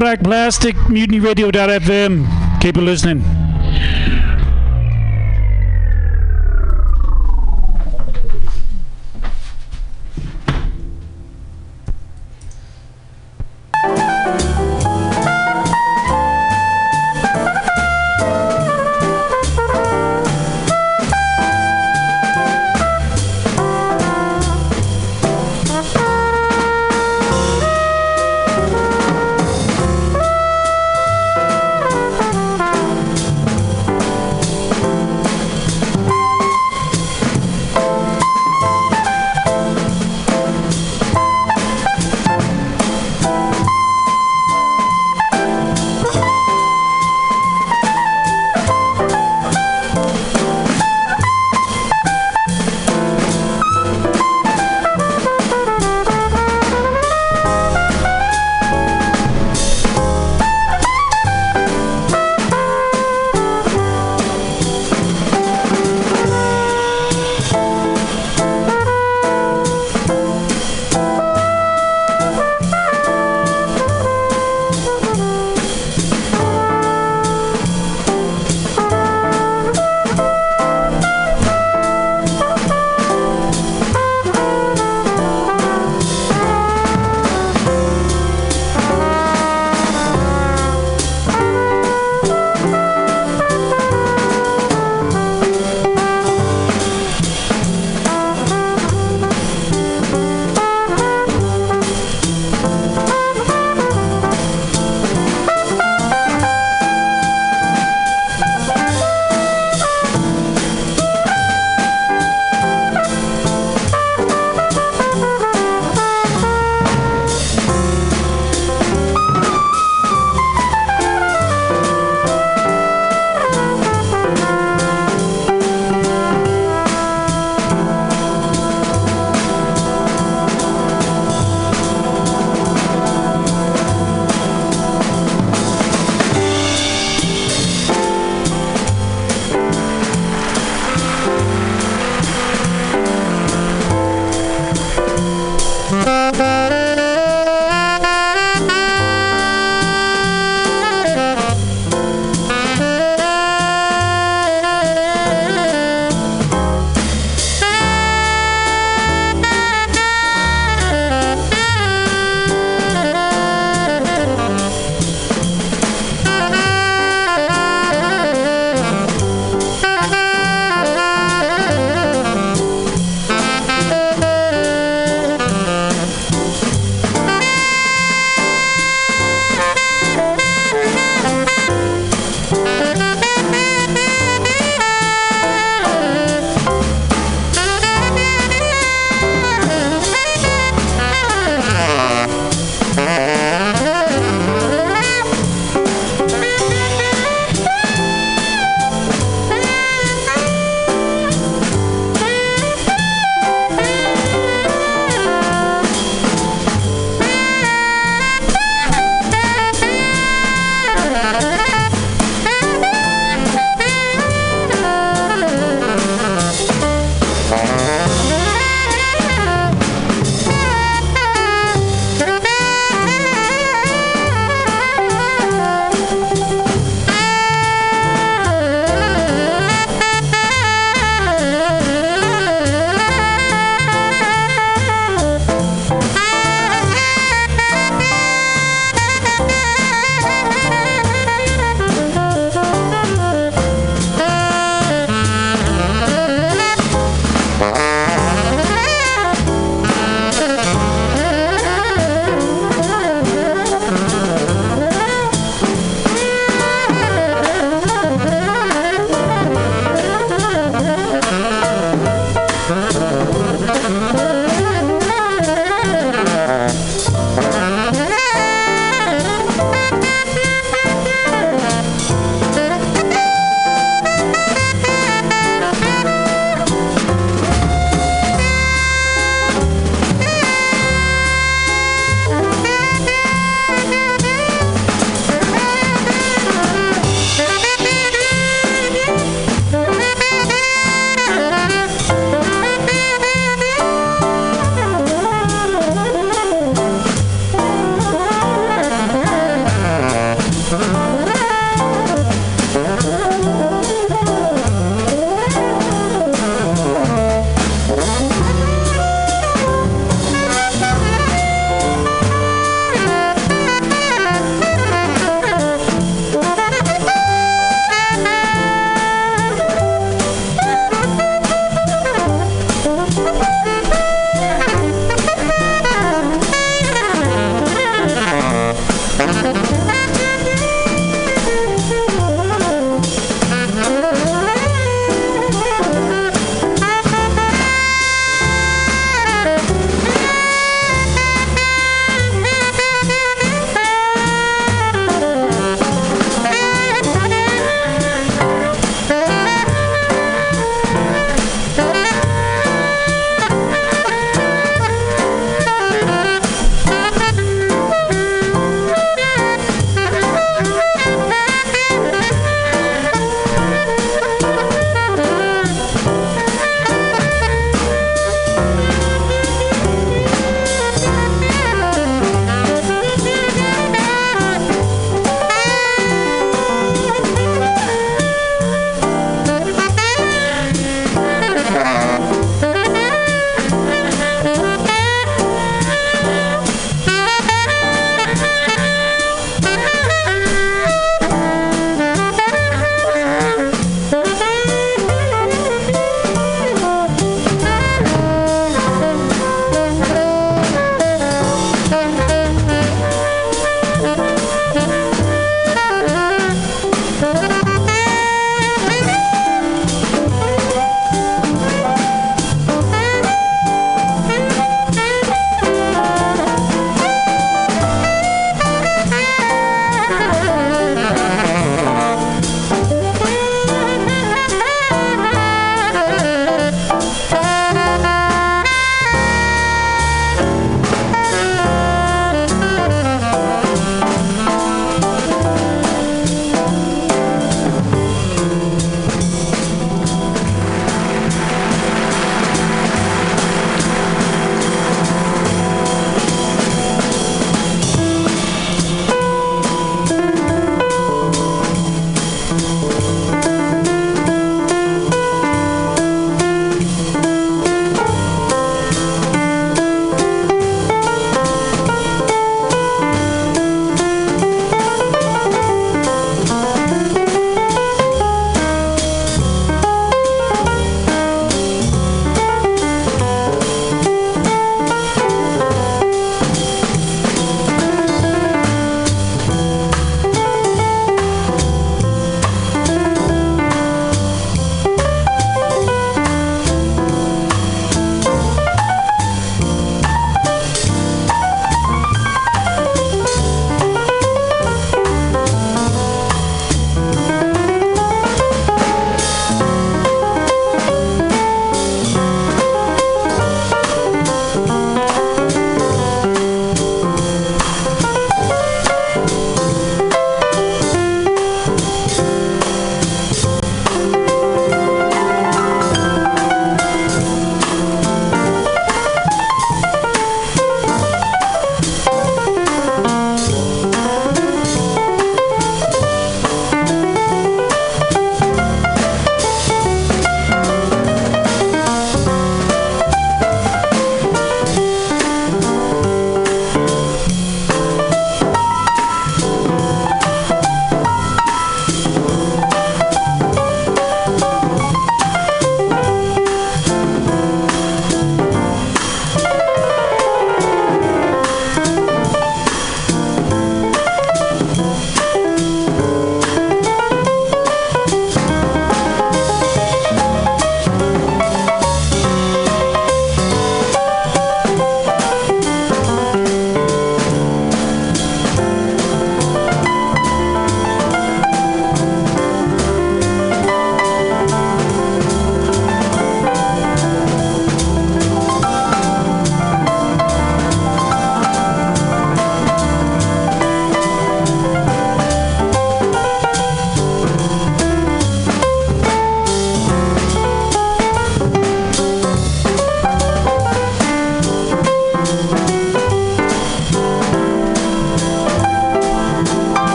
Black Plastic, mutinyradio.fm. Keep it listening.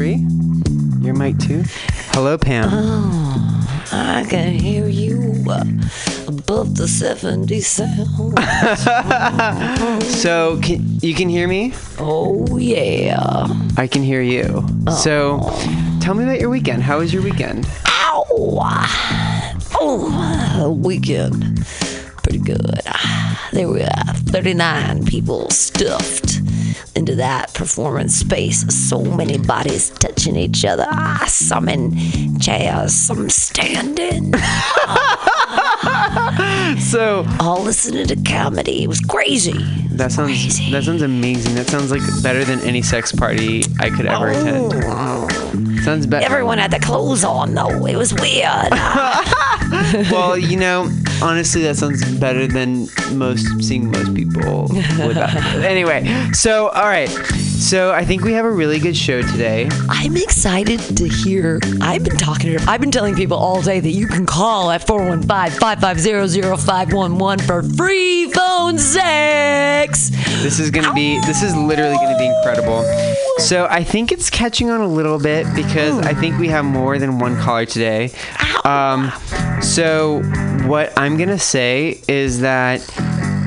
Three? You're mic two? Hello, Pam. Oh, I can hear you above the 70 sound. So, can, you can hear me? Oh, yeah. I can hear you. So, oh. tell me about your weekend. How was your weekend? Ow! Oh, weekend. Pretty good. There we are. 39 people stuffed into that performance space. So many bodies touching each other. Ah, some in chairs, some standing. So, All listening to comedy. It was crazy. that sounds Crazy. that sounds amazing. That sounds like better than any sex party I could ever attend. Sounds better. Everyone had their clothes on though. It was weird. well, you know, honestly, that sounds better than most seeing most people without. anyway, so all right, so I think we have a really good show today. I'm excited to hear. I've been talking to. I've been telling people all day that you can call at 415-550-0511 for free phone sex. This is gonna be, this is literally gonna be incredible. So I think it's catching on a little bit because I think we have more than one caller today. Um, so what I'm gonna say is that.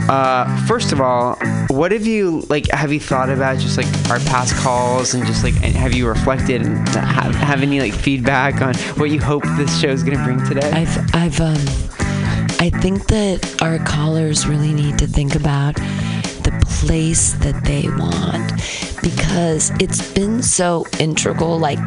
Uh, first of all, what have you like? Have you thought about just like our past calls and just like have you reflected and have, have any like feedback on what you hope this show is gonna bring today? I've I've um I think that our callers really need to think about the place that they want because it's been so integral like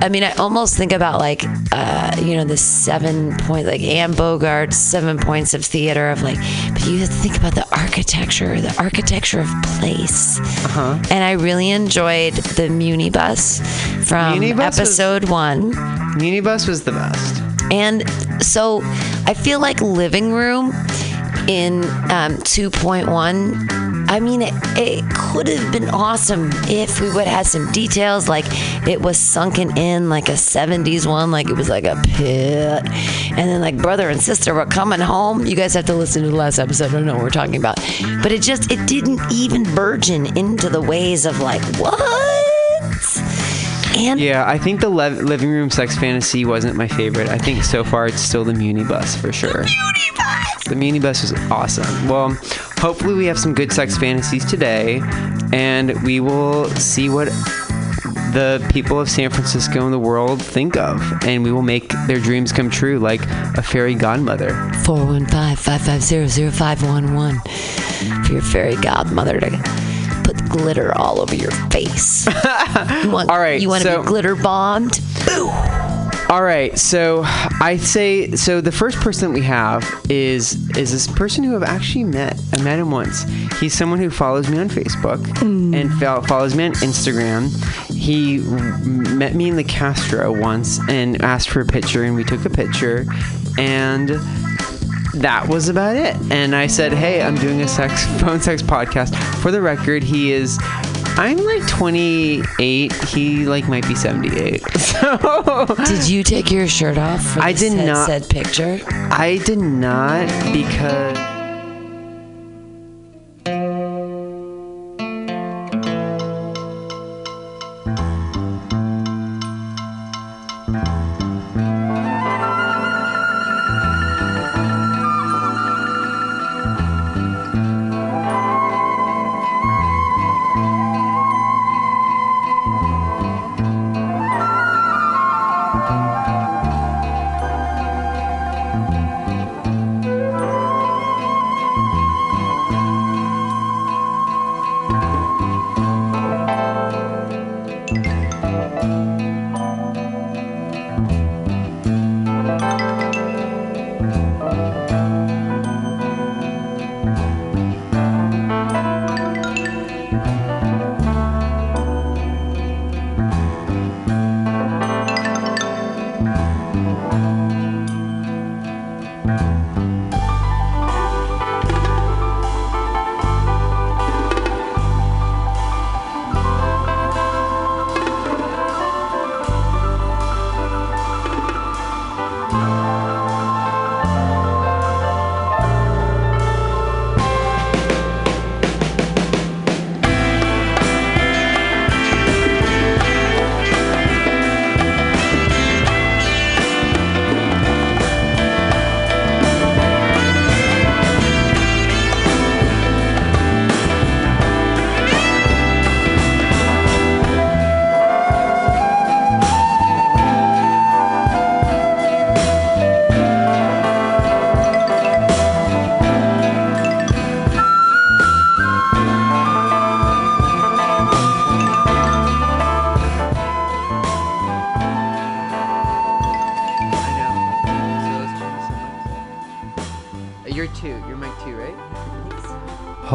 I mean, I almost think about like, uh, you know, the seven point, like Anne Bogart's seven points of theater of like, but you have to think about the architecture, the architecture of place. Uh-huh. And I really enjoyed the Munibus from Munibus was- episode one. Minibus was the best. And so I feel like living room in um, 2.1. I mean, it, it could have been awesome if we would have had some details like it was sunken in like a 70s one, like it was like a pit. And then, like, brother and sister were coming home. You guys have to listen to the last episode. I don't know what we're talking about. But it just, it didn't even burgeon into the ways of like, what? Yeah, I think the lev- living room sex fantasy wasn't my favorite. I think so far it's still the Munibus for sure. The Munibus was awesome. Well, hopefully we have some good sex fantasies today, and we will see what the people of San Francisco and the world think of, and we will make their dreams come true, like a fairy godmother. 415-550-0511 for your fairy godmother to put glitter all over your face. you want, All right, You want to so- be glitter bombed? All right, so I say so. The first person we have is is this person who I've actually met. I met him once. He's someone who follows me on Facebook mm. and fo- follows me on Instagram. He met me in the Castro once and asked for a picture, and we took a picture, and that was about it. And I said, "Hey, I'm doing a sex phone sex podcast." For the record, he is. I'm like 28. He like might be 78. So Did you take your shirt off for I did said, not. said picture? I did not because.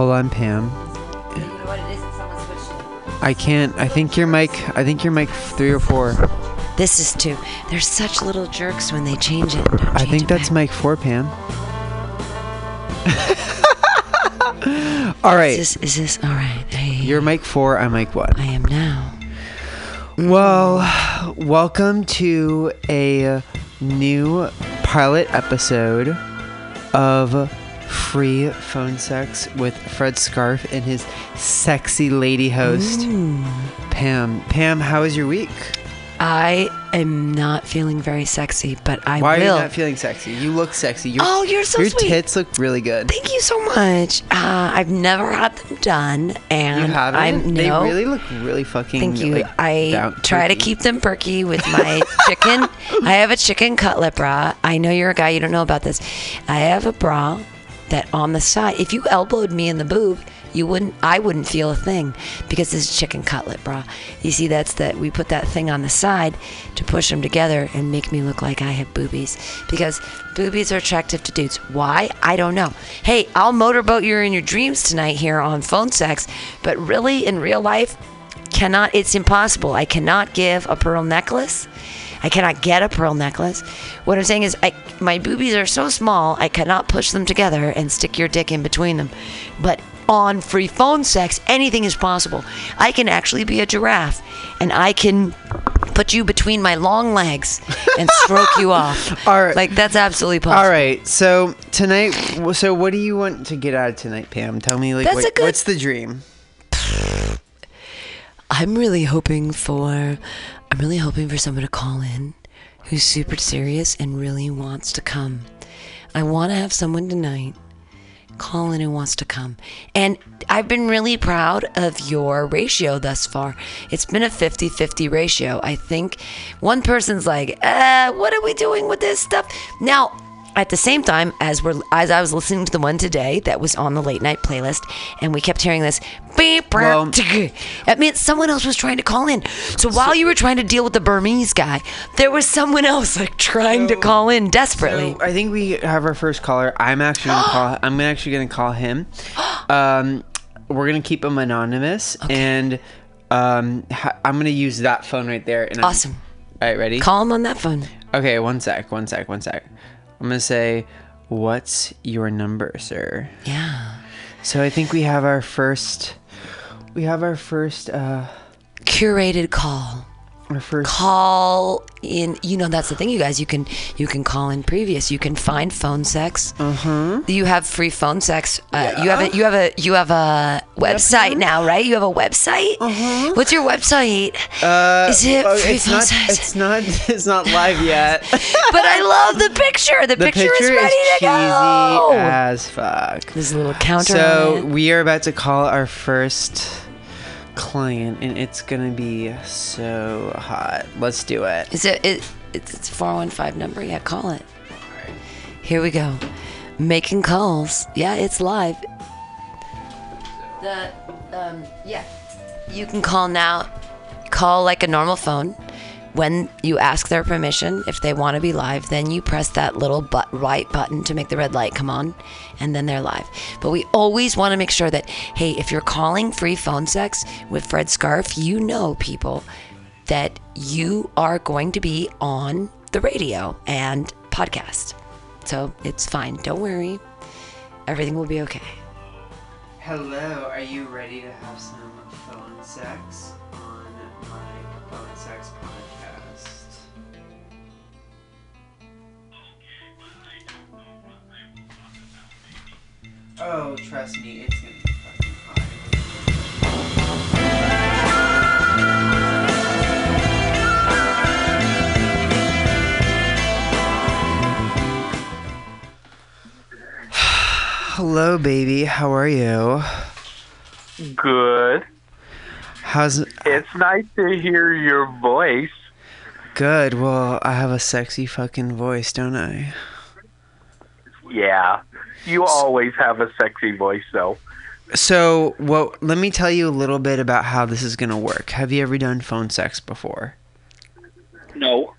Hold on, Pam. what it is? Someone I can't. I think your mic. I think your mic three or four. This is two. They're such little jerks when they change it. Don't I think it that's mic four, Pam. All right. Is this, is this all right? Hey, You're mic four. I'm mic one. I am now. Well, welcome to a new pilot episode of Free Phone Sex with Fred Scarf and his sexy lady host, Pam. Pam, how was your week? I am not feeling very sexy, but I Why will. are you not feeling sexy? You look sexy. Your, Oh, you're so Your sweet. tits look really good. Thank you so much. Uh, I've never had them done, You and haven't? I'm they no. really look really fucking. Thank you. like, I try to keep them perky with my chicken. I have a chicken cutlet bra. I know you're a guy, you don't know about this. I have a bra that on the side, if you elbowed me in the boob, you wouldn't I wouldn't feel a thing because this is chicken cutlet bra. You see that's that we put that thing on the side to push them together and make me look like I have boobies because boobies are attractive to dudes. Why? I don't know. Hey, I'll motorboat you in your dreams tonight here on phone sex, but really in real life cannot it's impossible. I cannot give a pearl necklace. I cannot get a pearl necklace. What i'm saying is I, my boobies are so small i cannot push them together and stick your dick in between them. But on free phone sex anything is possible. I can actually be a giraffe and i can put you between my long legs and stroke you off. All right. like that's absolutely possible. All right, so tonight, so what do you want to get out of tonight, Pam? Tell me, like, what- good- what's the dream? I'm really hoping for I'm really hoping for someone to call in who's super serious and really wants to come. I want to have someone tonight call in who wants to come. And I've been really proud of your ratio thus far. It's been a 50-50 ratio. I think one person's like, uh, what are we doing with this stuff? Now, at the same time as we're as I was listening to the one today that was on the late night playlist, and we kept hearing this beep, Well- that means someone else was trying to call in. So while you were trying to deal with the Burmese guy, there was someone else like trying to call in desperately. So I think we have our first caller. I'm actually gonna call. I'm actually gonna call him. Um, we're gonna keep him anonymous, and um, ha- I'm gonna use that phone right there. And I'm- Awesome. all right, ready? Call him on that phone. Okay, one sec, one sec, one sec. I'm gonna say, "What's your number, sir?" Yeah. So I think we have our first. We have our first. Uh, Curated call. Call in. You know that's the thing, you guys. You can you can call in previous. You can find phone sex. Uh-huh. You have free phone sex. Uh, You have a you have a you have a website now, right? You have a website. Uh-huh. What's your website? Uh, Is it oh, free it's phone not. sex? It's not. It's not live yet. but I love the picture. The, the picture, picture is ready is to cheesy go. as fuck. There's a little counter. So we are about to call our first client, and it's gonna be so hot. Let's do it. Is it, it it's it's four one five number? Yeah, call it. Here we go. Making calls. Yeah, it's live. The um yeah. You can call now. Call like a normal phone. When you ask their permission, if they want to be live, then you press that little but right button to make the red light come on, and then they're live. But we always want to make sure that, hey, if you're calling free phone sex with Fred Scarf, you know people that you are going to be on the radio and podcast. So it's fine. Don't worry. Everything will be okay. Hello, are you ready to have some phone sex Oh, trust me, it's gonna be fucking hot. Hello, baby. How are you? Good. How's It's nice to hear your voice. good? Well, I have a sexy fucking voice, don't I? Yeah. You always have a sexy voice, though. So, well, let me tell you a little bit about how this is gonna work. Have you ever done phone sex before? No.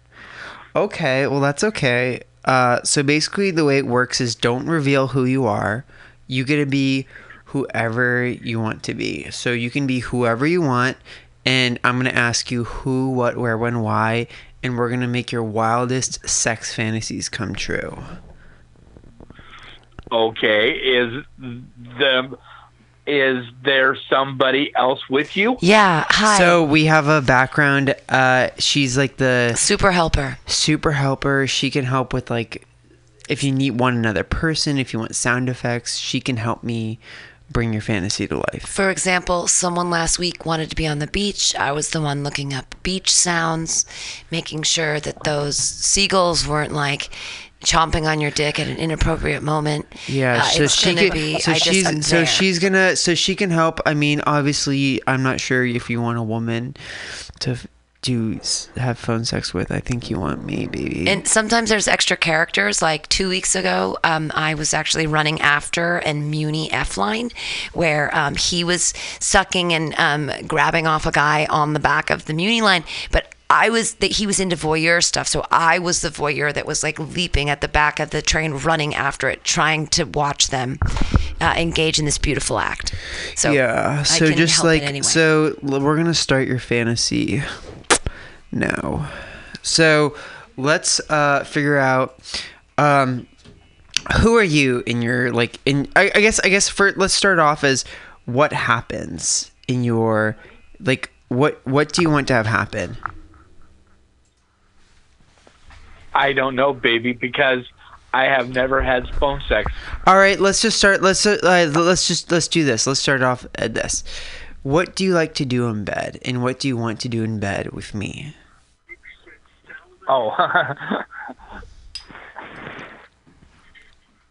Okay, well that's okay. Uh, so basically, the way it works is don't reveal who you are. You get to be whoever you want to be. So you can be whoever you want, and I'm gonna ask you who, what, where, when, why, and we're gonna make your wildest sex fantasies come true. Okay, is the is there somebody else with you? Yeah. Hi. So we have a background. Uh, she's like the super helper. super helper. She can help with like if you need one another person, if you want sound effects, she can help me bring your fantasy to life. For example, someone last week wanted to be on the beach. I was the one looking up beach sounds, making sure that those seagulls weren't like chomping on your dick at an inappropriate moment. Yeah, Uh, so it's she gonna can, be. so I she's so she's gonna so she can help. I mean, obviously, I'm not sure if you want a woman to do have phone sex with. I think you want me, baby. And sometimes there's extra characters. Like two weeks ago, um, I was actually running after and Muni F line, where um, he was sucking and um, grabbing off a guy on the back of the Muni line, but. I was that he was into voyeur stuff, so I was the voyeur that was like leaping at the back of the train, running after it, trying to watch them uh, engage in this beautiful act. So yeah, so just like anyway. so, we're gonna start your fantasy now. So let's uh, figure out. Um, who are you in your like in I, I guess I guess for let's start off as what happens in your like what what do you want to have happen? I don't know, baby, because I have never had phone sex. All right, let's just start. Let's uh, let's just let's do this. Let's start off at this. What do you like to do in bed, and what do you want to do in bed with me? Oh.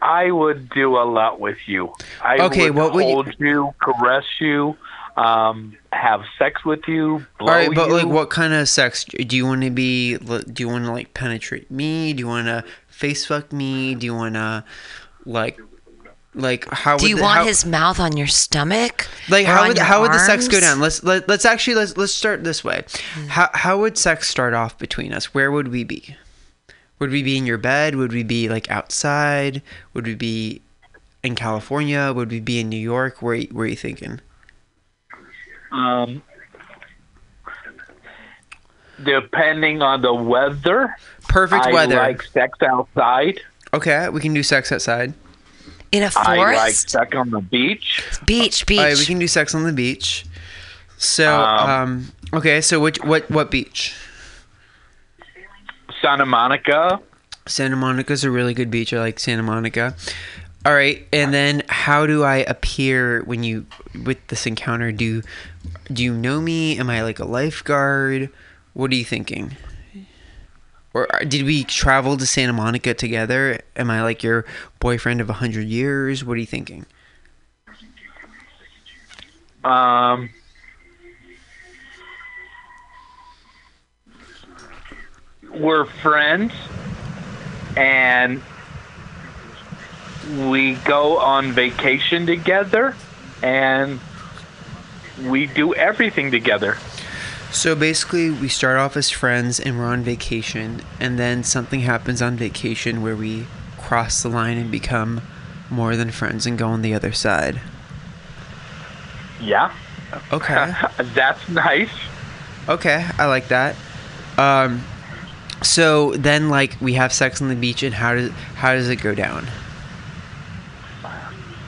I would do a lot with you. I Okay, would what would you- hold you, caress you, um, have sex with you, blow All right, but you. like, what kind of sex do you want to be? Do you want to like penetrate me? Do you want to face fuck me? Do you want to like like how? do you the- want how- his mouth on your stomach? like how would your how would the sex go down? Let's let, let's actually let's let's start this way. Hmm. How how would sex start off between us? Where would we be? Would we be in your bed? Would we be like outside? Would we be in California? Would we be in New York? Where where are you thinking? Um, depending on the weather, Perfect I weather. like sex outside. okay, we can do sex outside. In a I like sex on the beach. beach, beach. All right, we can do sex on the beach. So, um, Um, okay, so which what what beach? Santa Monica. Santa Monica's a really good beach. I like Santa Monica. All right, and then how do I appear when you with this encounter? Do do you know me? Am I like a lifeguard? What are you thinking? Or did we travel to Santa Monica together? Am I like your boyfriend of a hundred years? What are you thinking? Um, we're friends, and we go on vacation together, and we do everything together. So basically, we start off as friends and we're on vacation, and then something happens on vacation where we cross the line and become more than friends and go on the other side. Yeah, Okay. that's nice. okay, I like that. Um, so then, like, we have sex on the beach, and how does how does it go down?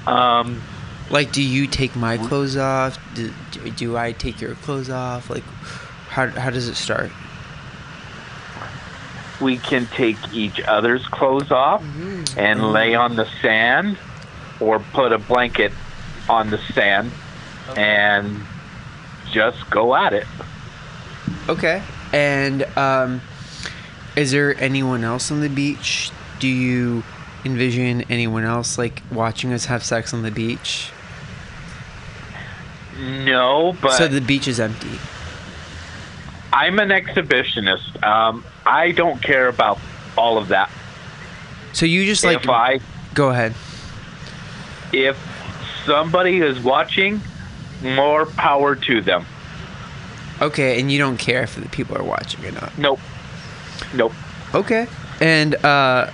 Um, Like, do you take my clothes off? Do, do I take your clothes off? Like, how how does it start? we can take each other's clothes off and lay on the sand or put a blanket on the sand and just go at it. Okay. And um, is there anyone else on the beach? Do you envision anyone else like watching us have sex on the beach? No, but so the beach is empty. I'm an exhibitionist. Um, I don't care about all of that. So you just like if I go ahead. if somebody is watching, more power to them. Okay, and you don't care if the people are watching or not. Nope. Nope. Okay. And uh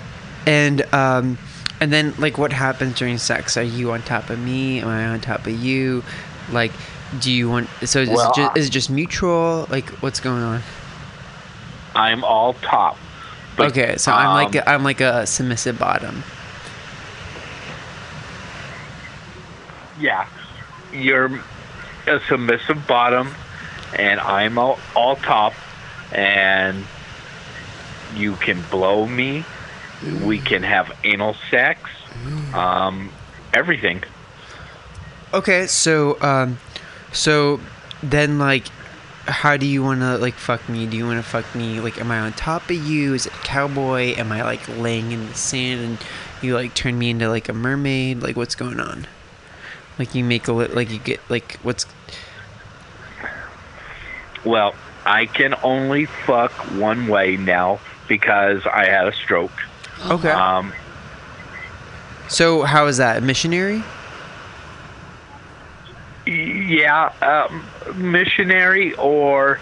and um And then, like, what happens during sex? Are you on top of me? Am I on top of you? Like, do you want? So is, Well, it, just, is it just mutual? Like, what's going on? I'm all top. But, okay, so I'm like um, a, I'm like a submissive bottom. yeah, you're a submissive bottom, and I'm all, all top, and you can blow me. We can have anal sex, um, everything. Okay, so um, so then like, how do you want to like fuck me? Do you want to fuck me? Like, am I on top of you? Is it cowboy? Am I like laying in the sand and you like turn me into like a mermaid? Like, what's going on? Like you make a li- like you get like what's Well, I can only fuck one way now because I had a stroke. okay? Um, so how is that missionary? Yeah, um, missionary or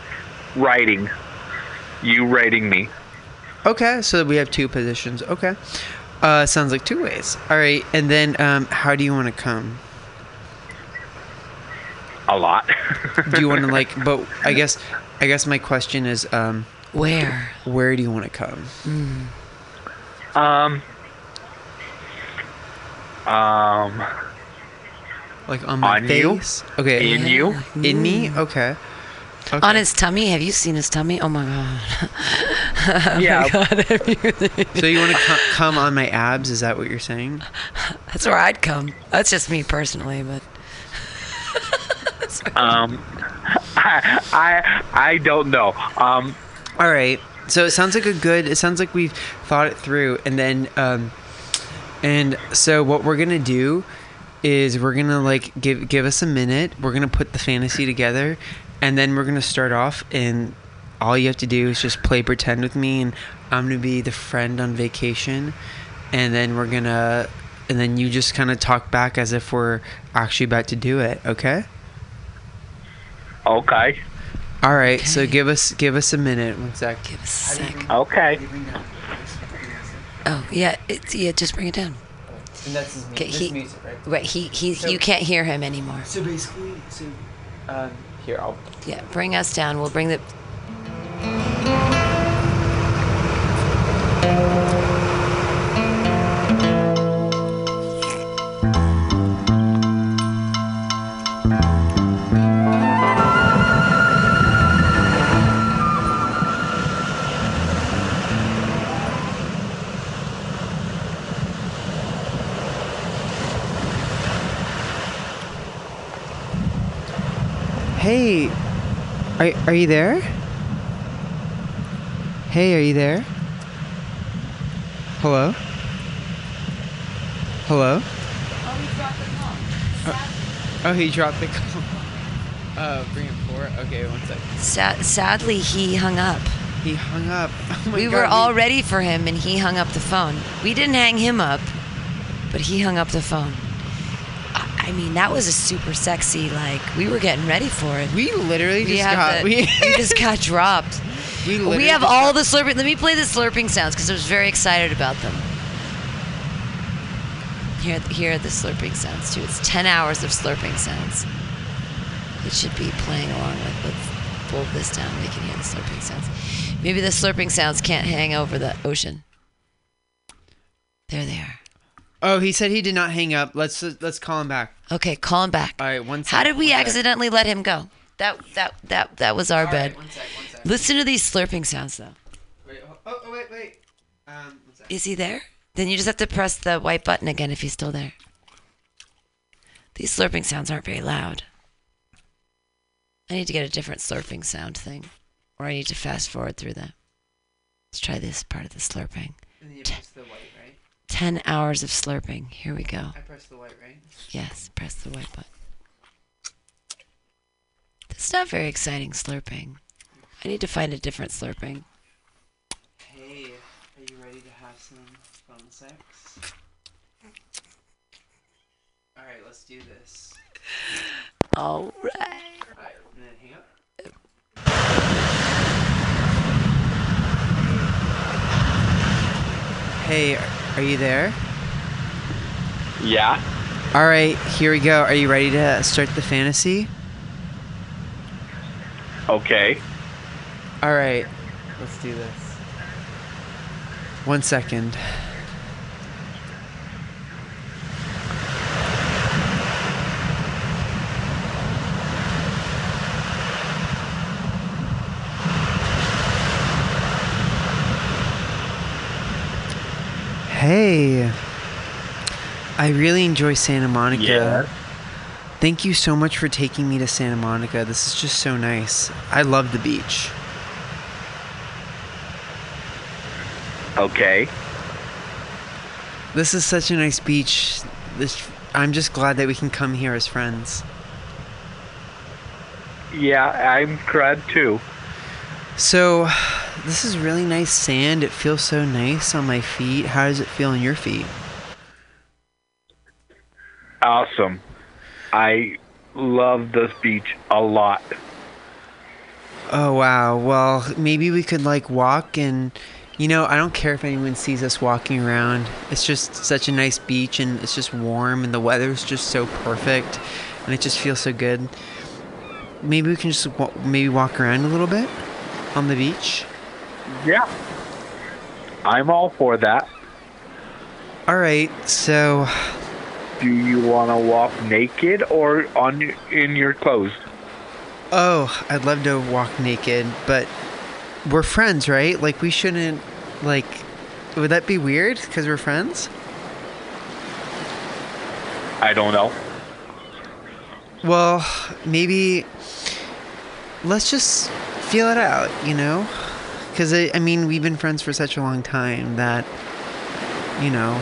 writing. You writing me. Okay, so we have two positions. Okay, uh, sounds like two ways. All right, and then um, how do you want to come? A lot. Do you want to like? But I guess I guess my question is um. Where? Where do you want to come? um, um, Like on my On you? face? Okay. in you. In me? Okay. okay. On his tummy? Have you seen his tummy? Oh my god. Yeah. So you want to co- come on my abs? Is that what you're saying? That's where I'd come. That's just me personally, but Um, I, I, I don't know. Um, All right. So it sounds like a good. It sounds like we've thought it through, and then um, and so what we're gonna do is we're gonna like give give us a minute. We're gonna put the fantasy together, and then we're gonna start off. And all you have to do is just play pretend with me, and I'm gonna be the friend on vacation, and then we're gonna. And then you just kind of talk back as if we're actually about to do it, okay? okay. All right. So give us give us a minute. One sec. give us a sec. Okay. Oh yeah, it's yeah. Just bring it down. And that's his Okay, he- music, right? Wait, he he you can't hear him anymore. So basically, so um, here I'll. Yeah, bring us down. We'll bring the. Are you there? Hey, are you there? Hello. Hello. Oh, he dropped the call. Uh, bring it forward. Okay, one sec. Sa- sadly, he hung up. He hung up. Oh my we God, were all ready for him, and he hung up the phone. We didn't hang him up, but he hung up the phone. I, mean, that was a super sexy. Like we were getting ready for it. We literally We just got. the- we, we just got dropped. we, We have all got- the slurping. Let me play the slurping sounds because I was very excited about them. Here, here are the slurping sounds too. It's ten hours of slurping sounds. It should be playing along with. Let's fold this down. We can hear the slurping sounds. Maybe the slurping sounds can't hang over the ocean. There they are. Oh, he said he did not hang up. Let's let's call him back. Okay, call him back. All right, one sec. How did we one sec. accidentally let him go? That that that that was our All bad. right, one sec, one sec. Listen to these slurping sounds though. Wait, oh, oh, wait, wait. Um. Is he there? Then you just have to press the white button again if he's still there. These slurping sounds aren't very loud. I need to get a different slurping sound thing. Or I need to fast forward through them. Let's try this part of the slurping. And then you press the white? 10 hours of slurping. Here we go. I press the white, right? Yes, press the white button. That's not very exciting slurping. I need to find a different slurping. Hey, are you ready to have some phone sex? All right, let's do this. All right. All right, and then hang up. Hey, are you there? Yeah. All right, here we go. Are you ready to start the fantasy? Okay. All right, let's do this. One second. Hey, I really enjoy Santa Monica. Yeah. Thank you so much for taking me to Santa Monica. This is just so nice. I love the beach. Okay. This is such a nice beach. This I'm just glad that we can come here as friends. Yeah, I'm glad too. So, this is really nice sand. It feels so nice on my feet. How does it feel on your feet? Awesome. I love this beach a lot. Oh wow. Well, maybe we could like walk and you know, I don't care if anyone sees us walking around. It's just such a nice beach and it's just warm and the weather's just so perfect and it just feels so good. Maybe we can just maybe walk around a little bit on the beach. Yeah. I'm all for that. All right. So, Do you want to walk naked or on in your clothes? oh, I'd love to walk naked, but we're friends, right? Like we shouldn't like would that be weird cuz we're friends? I don't know. Well, maybe let's just feel it out, you know? Because, I, I mean, we've been friends for such a long time that, you know,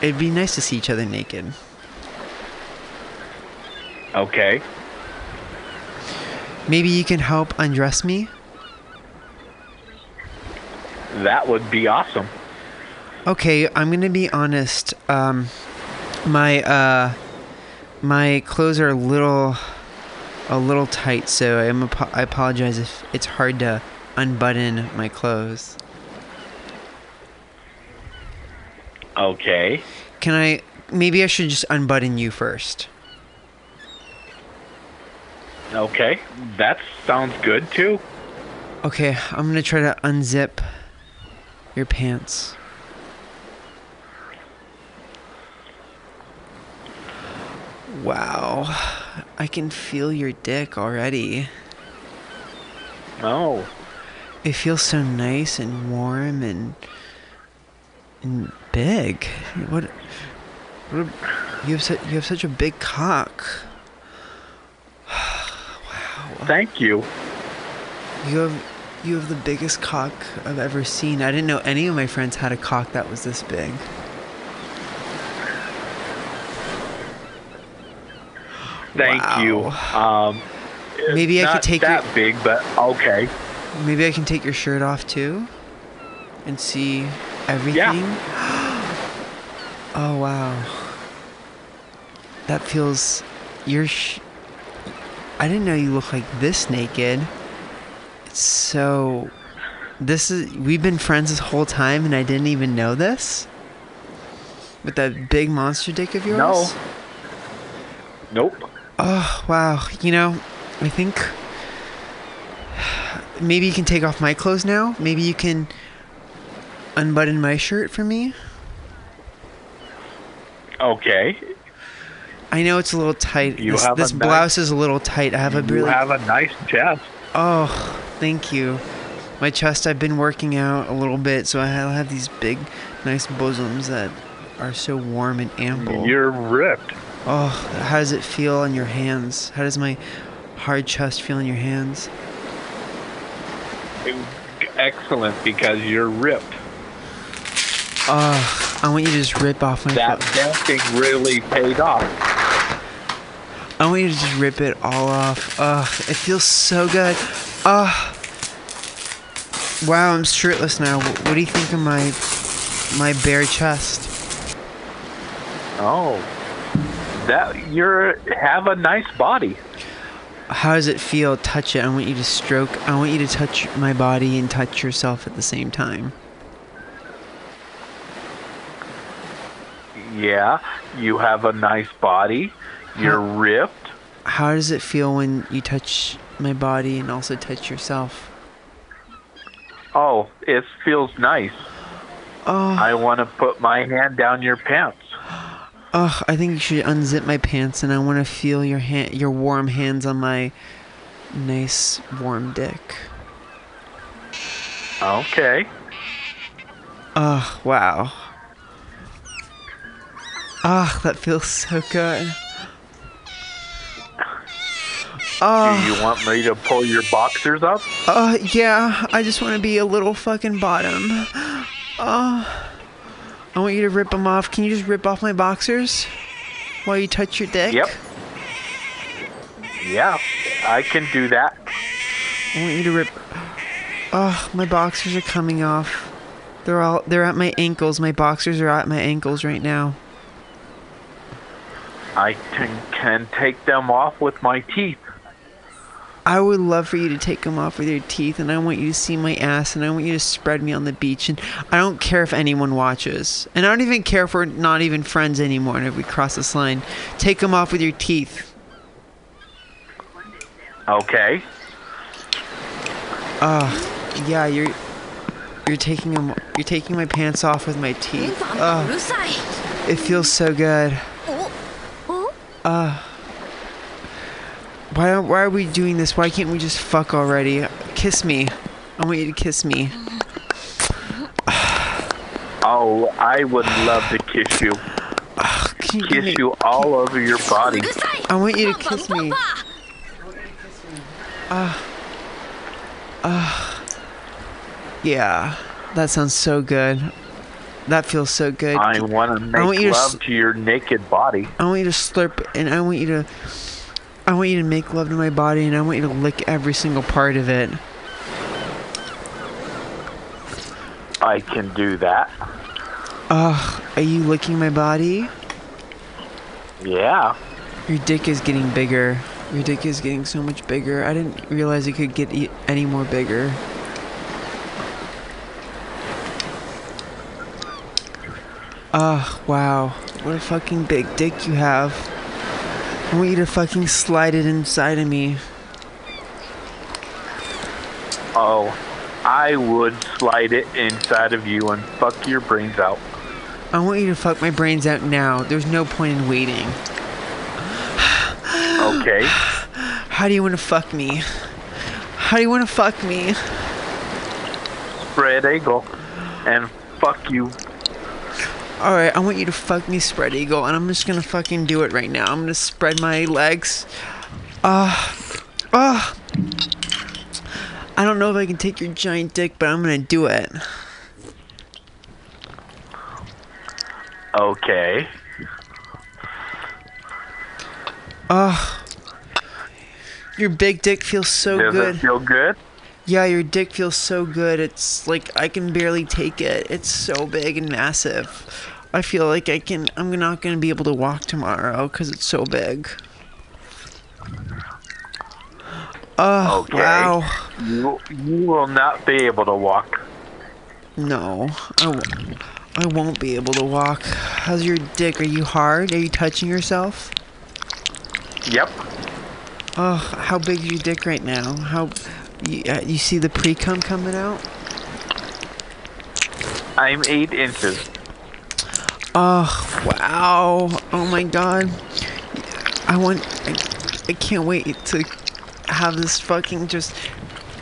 it'd be nice to see each other naked. Okay. Maybe you can help undress me? That would be awesome. Okay, I'm gonna be honest. Um, my uh, my clothes are a little, a little tight, so I'm apo- I apologize if it's hard to unbutton my clothes. Okay. Can I? Maybe I should just unbutton you first. Okay. That sounds good too. Okay, I'm gonna try to unzip your pants. Wow, I can feel your dick already. Oh. It feels so nice and warm and and big. What? what a- you have such you have such a big cock. Wow. Thank you. You have you have the biggest cock I've ever seen. I didn't know any of my friends had a cock that was this big. Thank Wow. you. Um, Maybe I could take that your big, but okay. maybe I can take your shirt off too, and see everything. Yeah. oh wow, that feels. You're. Sh- I didn't know you look like this naked. It's so. This is. We've been friends this whole time, and I didn't even know this. With that big monster dick of yours. No. Nope. Oh, wow. You know, I think maybe you can take off my clothes now. Maybe you can unbutton my shirt for me. Okay. I know it's a little tight. You this have this nice- blouse is a little tight. I have a You really have a nice chest. Oh, thank you. My chest I've been working out a little bit, so I have these big nice bosoms that are so warm and ample. You're ripped. Oh, how does it feel on your hands? How does my hard chest feel in your hands? Excellent because you're ripped. Oh, I want you to just rip off my That dancing really paid off. I want you to just rip it all off. Oh, it feels so good. Ugh. Wow, I'm shirtless now. What do you think of my my bare chest? Oh. That you're have a nice body. How does it feel? Touch it. I want you to stroke. I want you to touch my body and touch yourself at the same time. Yeah, you have a nice body. You're ripped. How does it feel when you touch my body and also touch yourself? Oh, it feels nice. Oh, I want to put my hand down your pants. Oh, I think you should unzip my pants and I want to feel your hand, your warm hands on my nice warm dick. Okay. Oh, wow. Ah, that feels so good. Do Oh, you want me to pull your boxers up? uh, yeah, I just want to be a little fucking bottom. Oh, I want you to rip them off. Can you just rip off my boxers while you touch your dick? Yep. Yeah, I can do that. I want you to rip. Oh, my boxers are coming off. They're all. They're at my ankles. My boxers are at my ankles right now. I can, can take them off with my teeth. I would love for you to take them off with your teeth, and I want you to see my ass, and I want you to spread me on the beach, and I don't care if anyone watches, and I don't even care if we're not even friends anymore. And if we cross this line, take them off with your teeth. Okay. Uh, yeah, you're you're taking them, you're taking my pants off with my teeth. Uh, it feels so good. Uh. Why, why are we doing this? Why can't we just fuck already? Kiss me. I want you to kiss me. oh, I would love to kiss you. Oh, you kiss you all over your body. I want you to kiss me. Uh, uh, yeah, that sounds so good. That feels so good. I want to make I want love to your naked body. I want you to slurp, and I want you to. I want you to make love to my body, and I want you to lick every single part of it. I can do that. Ugh, are you licking my body? Yeah. Your dick is getting bigger. Your dick is getting so much bigger. I didn't realize it could get e- any more bigger. Oh, wow. What a fucking big dick you have. I want you to fucking slide it inside of me. Oh, I would slide it inside of you and fuck your brains out. I want you to fuck my brains out now. There's no point in waiting. Okay. How do you want to fuck me? How do you want to fuck me? Spread eagle and fuck you. Alright, I want you to fuck me, spread eagle, and I'm just gonna fucking do it right now. I'm gonna spread my legs. Ah. ah. I don't know if I can take your giant dick, but I'm gonna do it. Okay. Ah. Your big dick feels so Does good. it feel good? Yeah, your dick feels so good. It's like I can barely take it. It's so big and massive. I feel like I can. I'm not gonna be able to walk tomorrow because it's so big. Oh Okay. wow! You you will not be able to walk. No, I, w- I won't be able to walk. How's your dick? Are you hard? Are you touching yourself? Yep. Oh, how big's your dick right now? How you, uh, you see the pre cum coming out? I'm eight inches. Oh, wow. Oh my god. I want. I, I can't wait to have this fucking just.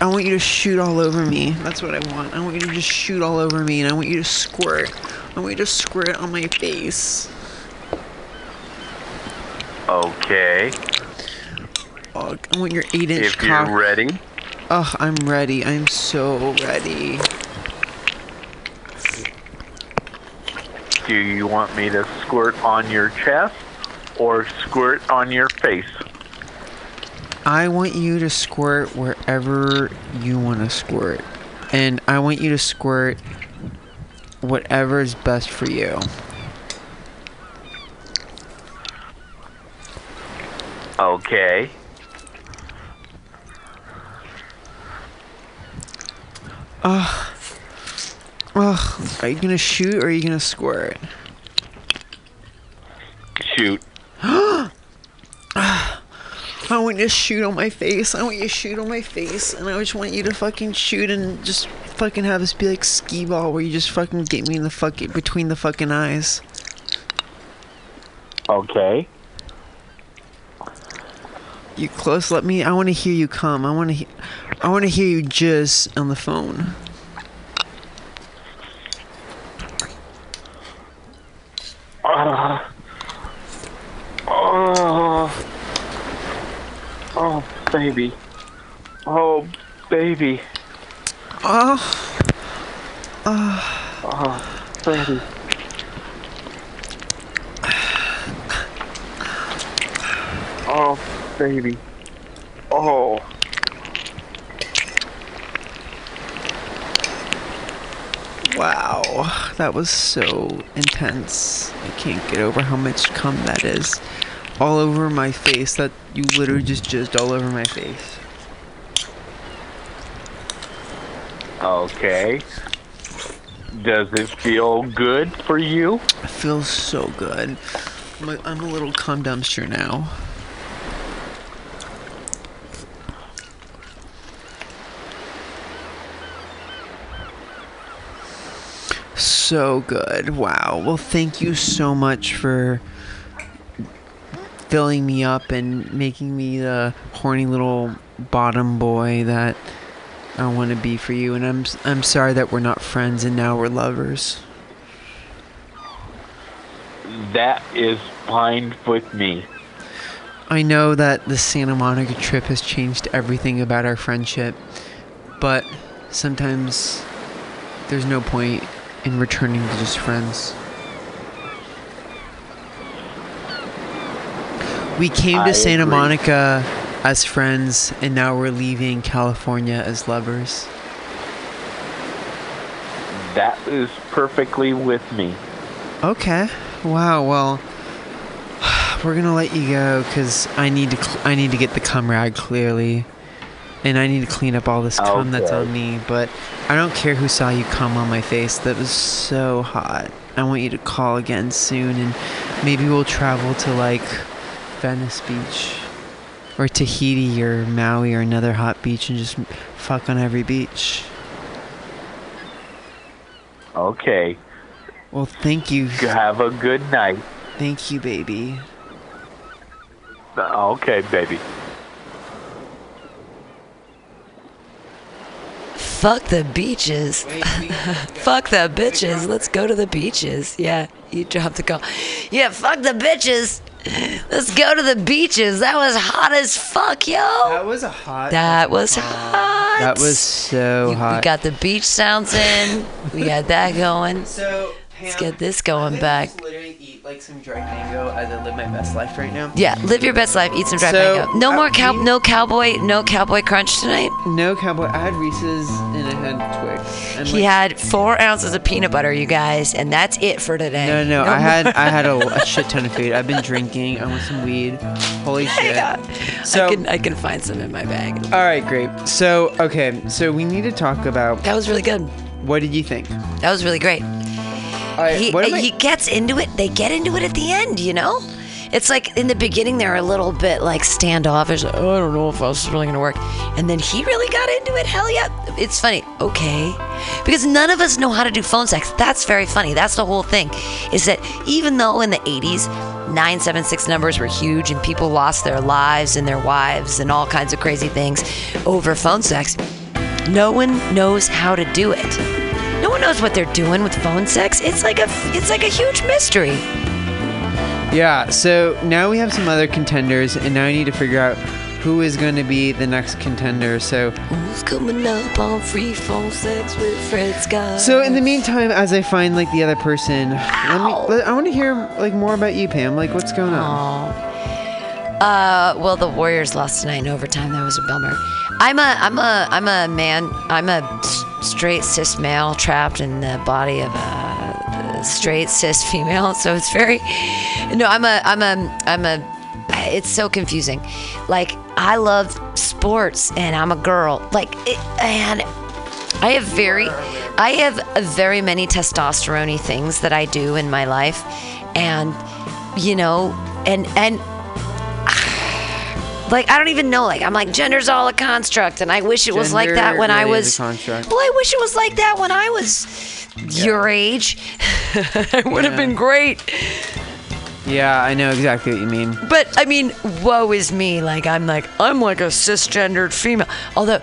I want you to shoot all over me. That's what I want. I want you to just shoot all over me and I want you to squirt. I want you to squirt on my face. Okay. Oh, I want your 8 inch If cock. you're ready. Oh, I'm ready. I'm so ready. Do you want me to squirt on your chest or squirt on your face? I want you to squirt wherever you want to squirt. And I want you to squirt whatever is best for you. Okay. Ugh, Ugh. are you gonna shoot or are you gonna squirt? shoot. I want you to shoot on my face. I want you to shoot on my face, and I just want you to fucking shoot and just fucking have this be like skee ball where you just fucking get me in the fucking between the fucking eyes. Okay. You close. Let me. I want to hear you come. I want to. He- I want to hear you just on the phone. Ah. oh, oh, baby. Oh, baby. Oh. Oh, Oh, baby. Oh, baby. Oh. wow. That was so intense. I can't get over how much cum that is. All over my face. That you literally just jizzed all over my face. Okay. Does it feel good for you? It feels so good. I'm a, I'm a little cum dumpster now. So good. Wow. Well, thank you so much for filling me up and making me the horny little bottom boy that I want to be for you. And I'm I'm sorry that we're not friends and now we're lovers. That is fine with me. I know that the Santa Monica trip has changed everything about our friendship, but sometimes there's no point in returning to just friends. We came to I Santa agree. Monica as friends, and now we're leaving California as lovers. That is perfectly with me. Okay. Wow. Well, we're gonna let you go because I need to. Cl- I need to get the comrade clearly, and I need to clean up all this cum that's on me. But I don't care who saw you cum on my face. That was so hot. I want you to call again soon, and maybe we'll travel to like Venice Beach, or Tahiti, or Maui, or another hot beach, and just fuck on every beach. Okay. Well, thank you. Have a good night. Thank you, baby. Okay, baby. Fuck the beaches. fuck the bitches. Let's go to the beaches. Yeah, you dropped the call. Yeah, fuck the bitches. Let's go to the beaches. That was hot as fuck, yo. That was a hot. That was hot. That was so You- hot. We got the beach sounds in. We got that going. so. Let's get this going back. Like some dry mango as I live my best life right now. Yeah, live your best life. Eat some dried So, mango. No uh, more cow. No cowboy. No cowboy crunch tonight. No cowboy. I had Reese's and I had Twix. And He like, had four ounces of peanut butter, you guys, and that's it for today. No, no, I had I had a, a shit ton of food. I've been drinking. I want some weed. Holy shit. Yeah. So- I can I can find some in my bag. All right, great. So okay, so we need to talk about That was really good. what did you think? That was really great. He he gets into it. They get into it at the end, you know. It's like in the beginning they're a little bit like standoffish. Like, oh, I don't know if this is really gonna work. And then he really got into it. Hell yeah! It's funny. Okay, because none of us know how to do phone sex. That's very funny. That's the whole thing. Is that even though in the 80s 976 numbers were huge and people lost their lives and their wives and all kinds of crazy things over phone sex, no one knows how to do it. No one knows what they're doing with phone sex. It's like a it's like a huge mystery. Yeah, so now we have some other contenders, and now I need to figure out who is going to be the next contender. So, Who's coming up on free phone sex with Fred Scott? so in the meantime, as I find like the other person, let me. I want to hear like more about you, Pam. Like, what's going on? Uh, well, the Warriors lost tonight in overtime. That was a bummer. I'm a, I'm a, I'm a man. I'm a straight cis male trapped in the body of a straight cis female. So it's very, no. I'm a, I'm a, I'm a. It's so confusing. Like I love sports and I'm a girl. Like it, and I have very, I have very many testosterone things that I do in my life, and you know, and and like I don't even know. Like I'm like gender's all a construct, and I wish it was like that when I really was. Well, I wish it was like that when I was your age. it would have Yeah. been great. Yeah, I know exactly what you mean. But I mean, woe is me. Like I'm like I'm like a cisgendered female. Although.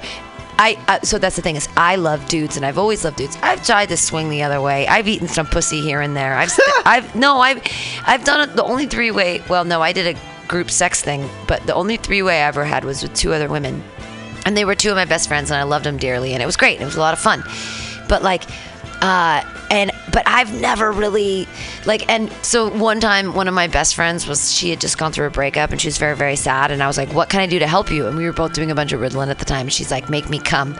I, uh, so that's the thing is I love dudes and I've always loved dudes. I've tried to swing the other way. I've eaten some pussy here and there. I've I've no I've I've done it the only three way. Well, no, I did a group sex thing, but the only three way I ever had was with two other women, and they were two of my best friends, and I loved them dearly, and it was great. It was a lot of fun, but like, uh, and but I've never really like, and so one time, one of my best friends was she had just gone through a breakup, and she was very very sad, and I was like, what can I do to help you? And we were both doing a bunch of Ritalin at the time, and she's like, make me come,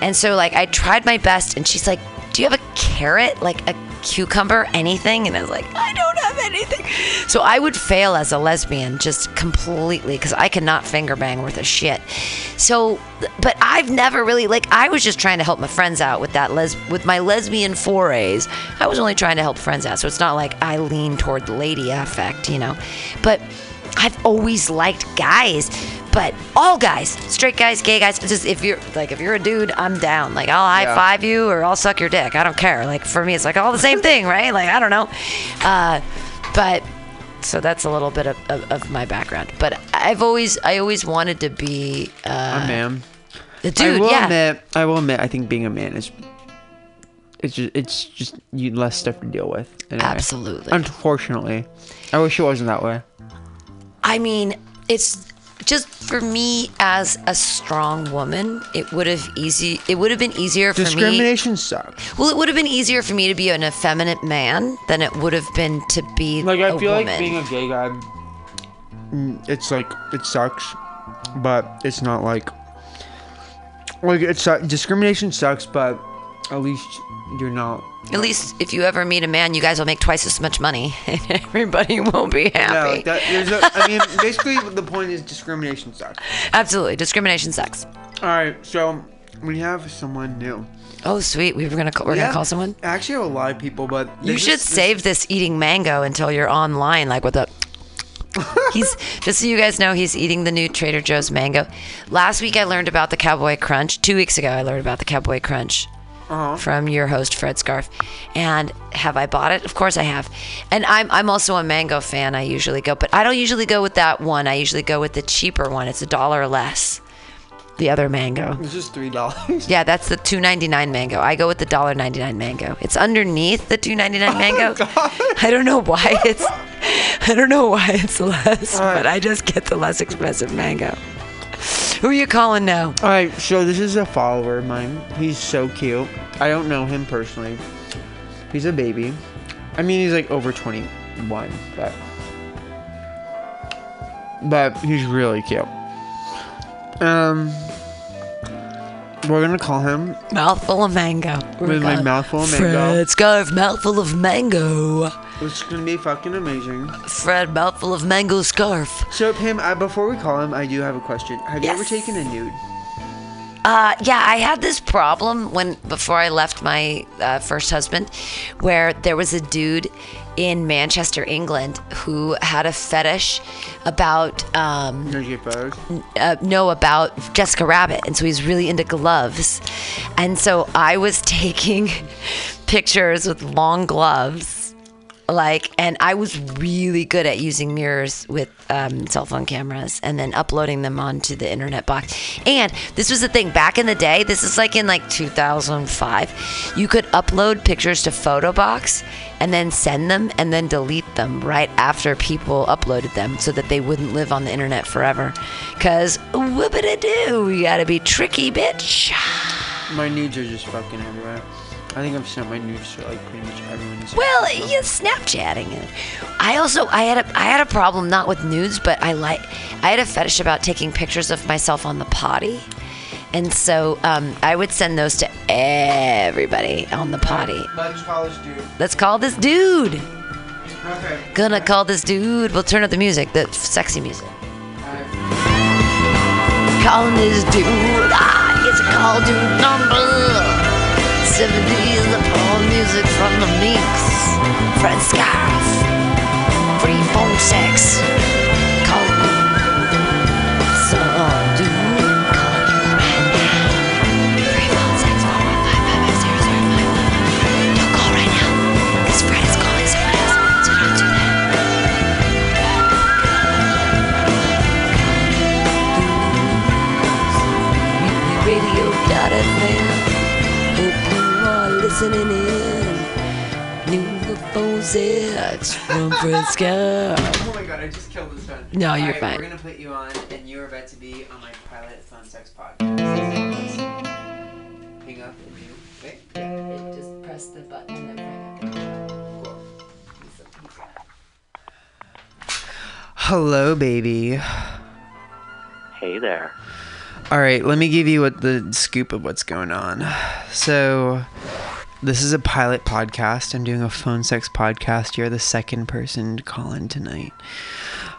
and so like I tried my best, and she's like, do you have a carrot, like a cucumber, anything? And I was like, I don't have anything. So I would fail as a lesbian just completely because I cannot finger bang worth a shit. So, but I've never really like I was just trying to help my friends out with that les with my lesbian forays. I was only trying to help friends out, so it's not like I lean toward the lady affect, you know. But I've always liked guys, but all guys, straight guys, gay guys. Just if you're like if you're a dude, I'm down. Like I'll high Yeah. five you or I'll suck your dick. I don't care. Like for me, it's like all the same thing, right? Like I don't know. Uh, but so that's a little bit of, of, of my background. But I've always I always wanted to be uh, a man. a dude. I will yeah. admit, I will admit, I think being a man is, it's just, it's just you less stuff to deal with. in a way. Absolutely. Unfortunately, I wish it wasn't that way. I mean, it's just for me as a strong woman, it would have easy. It would have been easier for me. Discrimination sucks. Well, it would have been easier for me to be an effeminate man than it would have been to be Like I a feel woman. like being a gay guy, mm, it's like it sucks, but it's not like like it's uh, discrimination sucks, but at least you're not. At least if you ever meet a man, you guys will make twice as much money, and everybody won't be Yeah, happy. like that, there's a, I mean, basically the point is discrimination sucks. Absolutely, discrimination sucks. All right, so we have someone new. Oh, sweet. We were gonna call, we're We gonna call someone. I actually have a lot of people, but You should save this eating mango until you're online, like with a. he's just so you guys know he's eating the new Trader Joe's mango. Last week I learned about the Cowboy Crunch. Two weeks ago I learned about the Cowboy Crunch Uh-huh. from your host Fred Scarf. And have I bought it? Of course I have. And I'm I'm also a mango fan. I usually go, but I don't usually go with that one. I usually go with the cheaper one. It's a dollar less. The other mango. It's just three dollars. Yeah, that's the two ninety nine mango. I go with the dollar ninety nine mango. It's underneath the two ninety nine mango. Oh, I don't know why it's I don't know why it's less, but I just get the less expensive mango. Who are you calling now? All right, so this is a follower of mine. He's so cute. I don't know him personally. He's a baby. I mean, he's like over 21, but but he's really cute. Um, we're gonna call him Mouthful of mango. We're With my mouthful of mango. Fred Scarf, mouthful of mango. It's gonna be fucking amazing. Fred, mouthful of mango scarf. So, Pam, I, before we call him, I do have a question. Have you ever taken a nude? Uh, yeah, I had this problem when before I left my uh, first husband, where there was a dude in Manchester, England, who had a fetish about um, No, you get photos. uh, know about Jessica Rabbit, and so he's really into gloves, and so I was taking pictures with long gloves. Like, and I was really good at using mirrors with um, cell phone cameras and then uploading them onto the internet box. And this was the thing back in the day, this is like in like 2005, you could upload pictures to Photobox and then send them and then delete them right after people uploaded them so that they wouldn't live on the internet forever. Because whoopity doo, you gotta be tricky, bitch. My nudes are just fucking everywhere. I think I've sent my nudes to like pretty much everyone's. Well, you're Snapchatting it. I also I had a I had a problem not with nudes, but I like I had a fetish about taking pictures of myself on the potty. And so um, I would send those to everybody on the potty. Let's call this dude. Let's call this dude. Okay. Gonna call this dude. We'll turn up the music, the sexy music. Calling this dude. Ah, it's a call dude number. 70s the porn music from the Minx. Fred Scarf. Free phone sex. Sex from Frisco. Oh my god, I just killed this one. No, you're Alright, fine. We're gonna put you on, and you are about to be on my pilot phone sex podcast. Hang up and you. Wait. Just press the button and bring it. Hello, baby. Hey there. All right, let me give you what the scoop of what's going on. So, this is a pilot podcast. I'm doing a phone sex podcast. You're the second person to call in tonight.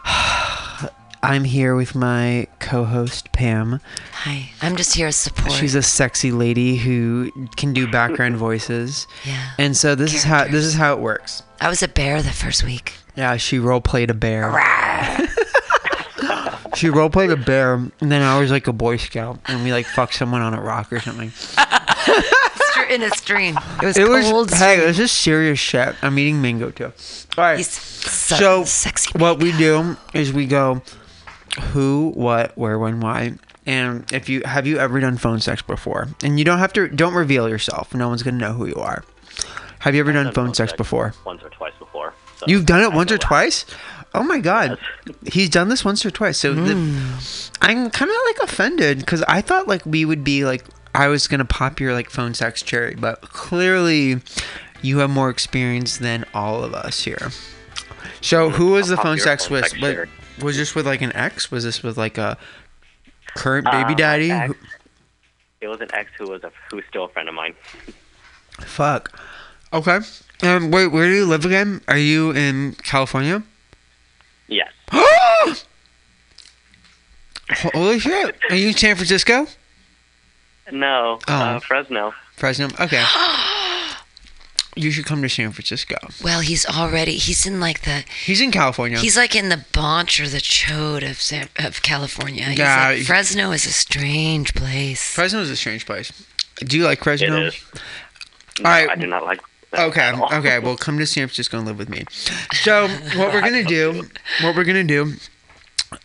I'm here with my co-host Pam. Hi, I'm just here as support. She's a sexy lady who can do background voices. yeah. And so this is how this is how it works. I was a bear the first week. Yeah, she role played a bear. she role played a bear, and then I was like a boy scout, and we like fucked someone on a rock or something. Str- In a stream. It was It was cold. hey, it was just serious shit. I'm eating mango too. All right. He's so, so sexy. what we do is we go who, what, where, when, why. And if you have you ever done phone sex before? And you don't have to don't reveal yourself. No one's gonna know who you are. Have you ever done, Done phone sex before? Once or twice before. so You've done it I once or twice? Oh my god. He's done this once or twice. So Hmm. the, I'm kind of like offended cuz I thought like we would be like I was going to pop your like phone sex cherry, but clearly you have more experience than all of us here. So who was the I'll pop phone sex phone with? sex was this with like an ex? Was this with like a current baby Uh, daddy? ex. It was an ex who was a who's still a friend of mine. Fuck. Okay. Um wait, where do you live again? Are you in California? Yes. Holy shit. Are you in San Francisco? No. Oh. Uh, Fresno. Fresno. Okay. you should come to San Francisco. well, he's already. He's in like the. He's in California. He's like in the Bonch or the Chode of San, of California. He's Yeah, like, Fresno is a strange place. Fresno is a strange place. Do you like Fresno? It is. All right. I do not like. Okay. Okay. Well, come to San Francisco and live with me. So what we're gonna do, what we're gonna do,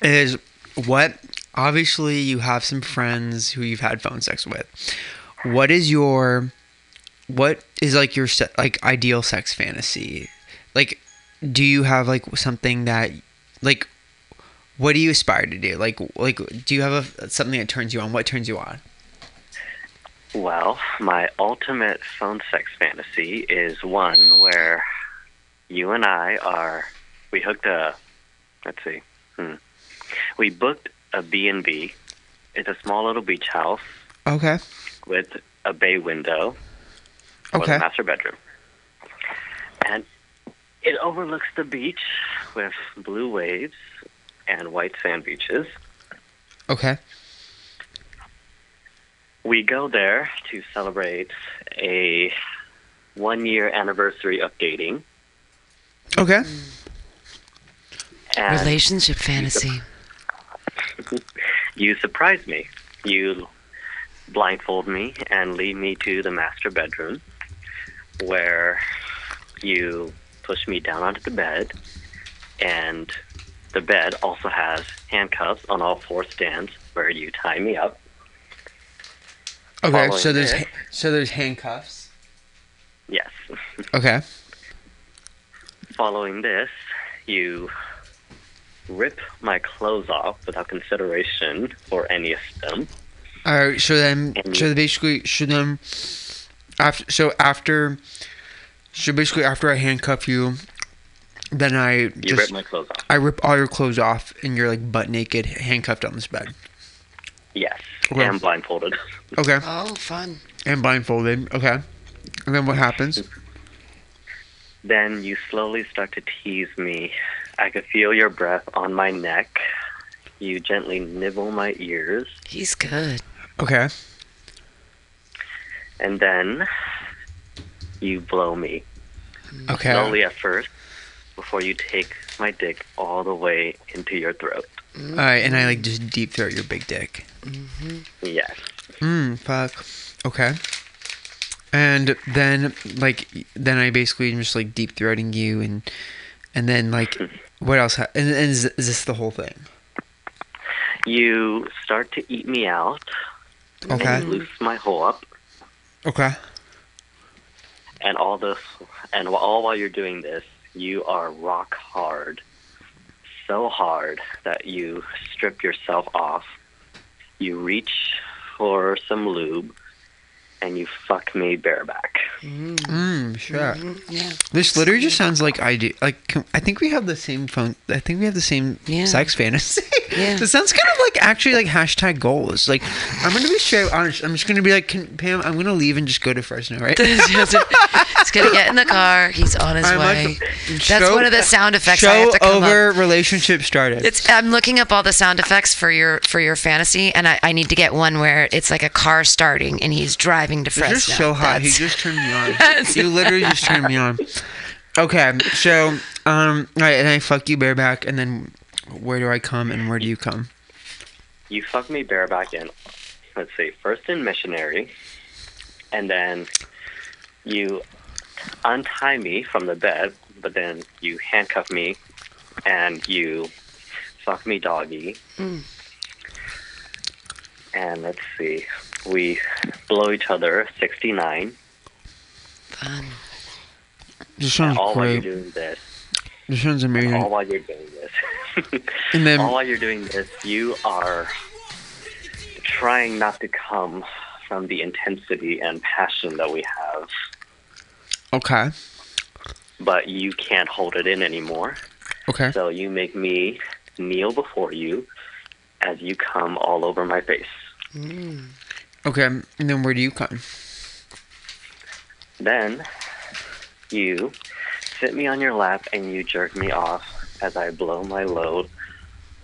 is what. Obviously, you have some friends who you've had phone sex with. What is your, what is like your se- like ideal sex fantasy? Like, do you have like something that, like, what do you aspire to do? Like, like, do you have a something that turns you on? What turns you on? Well, my ultimate phone sex fantasy is one where you and I are. We hooked a. Let's see. Hmm. We booked a B and B. It's a small little beach house Okay. with a bay window for Okay. the master bedroom. And it overlooks the beach with blue waves and white sand beaches. Okay. We go there to celebrate a one year anniversary of dating. Okay. And Relationship fantasy. You surprise me. You blindfold me and lead me to the master bedroom where you push me down onto the bed and the bed also has handcuffs on all four stands where you tie me up. Okay. Following So there's so there's handcuffs. Yes. Okay. Following this, you rip my clothes off without consideration for any of them. All right. So then, And so basically, so then, after, so after, so basically, after I handcuff you, then I You just rip my clothes off. I rip all your clothes off, and you're like butt naked, handcuffed on this bed. Yes. Okay. And blindfolded. Okay. Oh, fun. And blindfolded. Okay. And then what happens? Then you slowly start to tease me. I could feel your breath on my neck. You gently nibble my ears. He's good. Okay. And then you blow me. Hmm. Okay. Slowly at first, before you take my dick all the way into your throat. Mm-hmm. All right, and I like just deep throat your big dick. Mm-hmm. Yes. Mm, fuck. Okay. And then like then I basically am just like deep throating you and and then like what else? Ha- and, and is, is this the whole thing? You start to eat me out. Okay. And loose my hole up, Okay. and all this, and all while you're doing this, you are rock hard, so hard that you strip yourself off. You reach for some lube, and you fuck me bareback. Mm, sure. Yeah. This literally just sounds like I do. Like can- I think we have the same phone. I think we have the same Yeah. sex fantasy. Yeah. This sounds kind of like actually like hashtag goals. Like I'm gonna be straight honest. I'm just gonna be like, can, Pam, I'm gonna leave and just go to Fresno, right? He's gonna get in the car. He's on his I'm way. like, That's show- one of the sound effects I Show have to come up. over relationship started. It's, I'm looking up all the sound effects for your for your fantasy, and I, I need to get one where it's like a car starting and he's driving to It's Fresno. just so hot. He just turned me on. you literally just turned me on. Okay, so um, all right, and I fuck you bareback, and then where do I come and where do you come? You fuck me bareback in, let's see, first in missionary, and then you untie me from the bed, but then you handcuff me and you fuck me doggy. And let's see, we blow each other 69. Fun. This sounds all while you're doing this. This sounds amazing. All while you're doing this. And then all while you're doing this, you are trying not to come from the intensity and passion that we have, okay, but you can't hold it in anymore. okay, So you make me kneel before you as you come all over my face. Mm. Okay. And then where do you come? Then you sit me on your lap and you jerk me off as I blow my load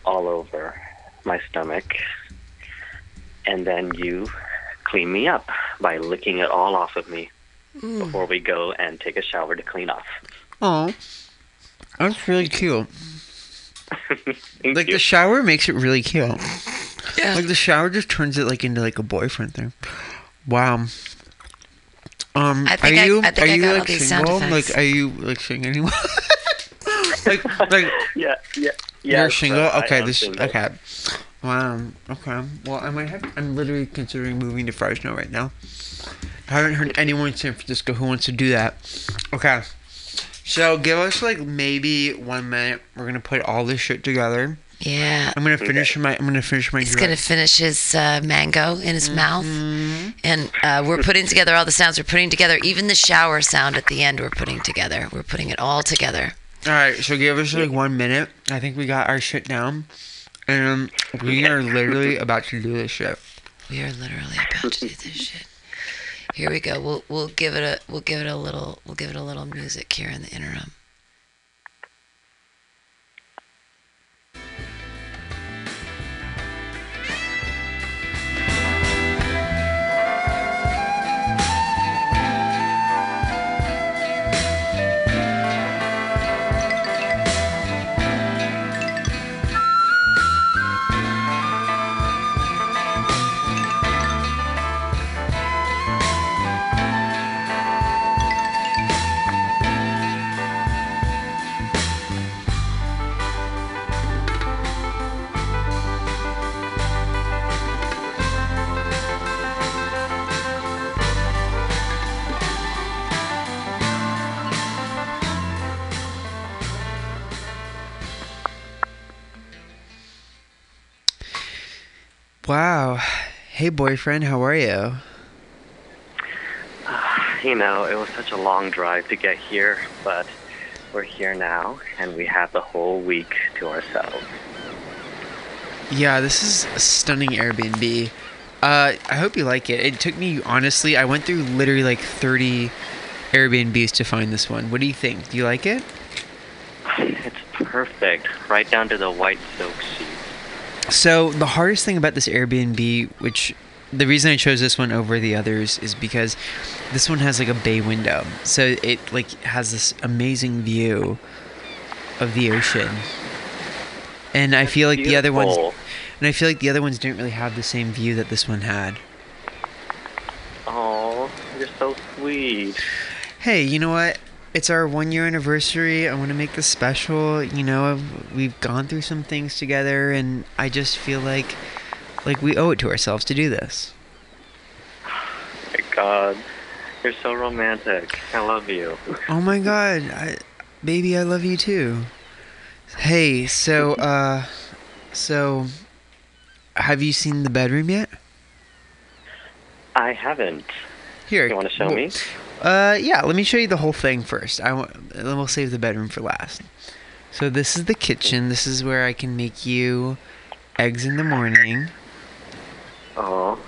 all over my stomach. And then you clean me up by licking it all off of me before we go and take a shower to clean off. Oh, that's really cute. Like you. the shower makes it really cute. Yeah. Like the shower just turns it like into like a boyfriend thing. Wow. Um, I think are I- you I think are I you got all like these sound single? Like, are you like singing anyone? like, like yeah, yeah, yeah. you're single. I Okay, this. single. Okay. Wow. Okay. Well, I might have. I'm literally considering moving to Fresno right now. I haven't heard anyone in San Francisco who wants to do that. Okay. So give us like maybe one minute. We're gonna put all this shit together. Yeah. I'm gonna finish my. I'm gonna finish my. He's gonna finish his uh, mango in his mouth, Mm-hmm. and uh, we're putting together all the sounds. We're putting together even the shower sound at the end. We're putting together. We're putting it all together. All right, so give us like one minute. I think we got our shit down, and we are literally about to do this shit. We are literally about to do this shit. Here we go. We'll we'll give it a we'll give it a little we'll give it a little music here in the interim. Wow. Hey, boyfriend, how are you? You know, it was such a long drive to get here, but we're here now, and we have the whole week to ourselves. Yeah, this is a stunning Airbnb. Uh, I hope you like it. It took me honestly. I went through literally like 30 Airbnbs to find this one. What do you think? Do you like it? It's perfect, right down to the white silk sheets. So the hardest thing about this Airbnb, which the reason I chose this one over the others is because this one has like a bay window. So it like has this amazing view of the ocean. And I feel like the other ones and I feel like the other ones didn't really have the same view that this one had. Oh, you're so sweet. Hey, you know what? It's our one year anniversary. I want to make this special. You know, we've gone through some things together, and I just feel like, like we owe it to ourselves to do this. My God, you're so romantic. I love you. Oh my god, I, baby, I love you too. Hey, so, uh, so, have you seen the bedroom yet? I haven't. Here, You want to show well, me? Uh, yeah. Let me show you the whole thing first. I want. Then we'll save the bedroom for last. So this is the kitchen. This is where I can make you eggs in the morning, Oh,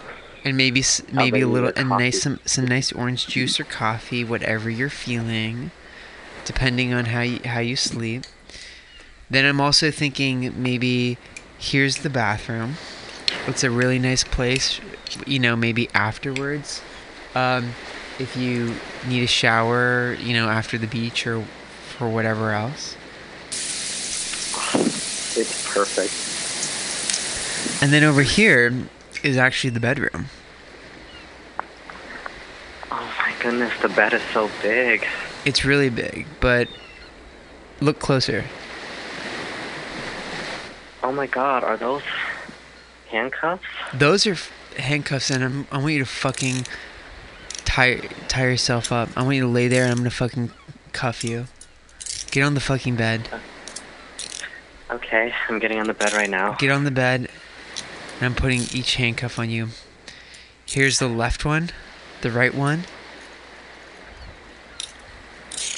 and maybe maybe a little and nice some some nice orange juice or coffee, whatever you're feeling, depending on how you how you sleep. Then I'm also thinking maybe here's the bathroom. It's a really nice place. You know, maybe afterwards, um, if you need a shower, you know, after the beach or for whatever else. it's perfect. And then over here is actually the bedroom. Oh my goodness, the bed is so big. It's really big, but look closer. Oh my God, are those handcuffs? Those are f- handcuffs, and I'm, I want you to fucking tie tie yourself up. I want you to lay there, and I'm gonna fucking cuff you. Get on the fucking bed. Okay, I'm getting on the bed right now. Get on the bed, and I'm putting each handcuff on you. Here's the left one, the right one.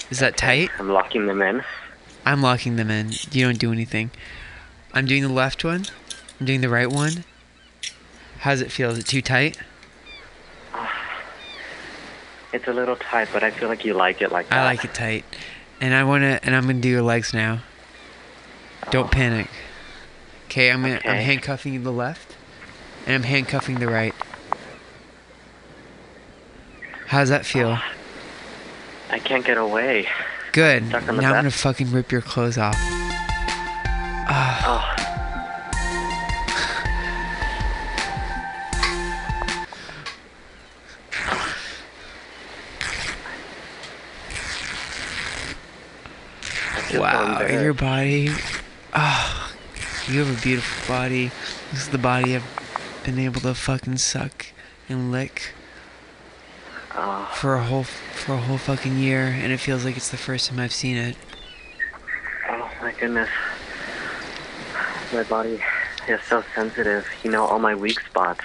Is that tight? I'm locking them in. I'm locking them in. You don't do anything. I'm doing the left one. I'm doing the right one. How does it feel? Is it too tight? It's a little tight, but I feel like you like it like that. I like it tight. And I wanna and I'm gonna do your legs now. Don't oh. panic. Okay, I'm gonna I'm handcuffing the left and I'm handcuffing the right. How's that feel? I can't get away. Good. Now I'm on gonna fucking rip your clothes off. Oh, I Wow, your body. Ah, you have a beautiful body. This is the body I've been able to fucking suck and lick Oh, for a whole for a whole fucking year, and it feels like it's the first time I've seen it. oh my goodness. My body is so sensitive. You know all my weak spots.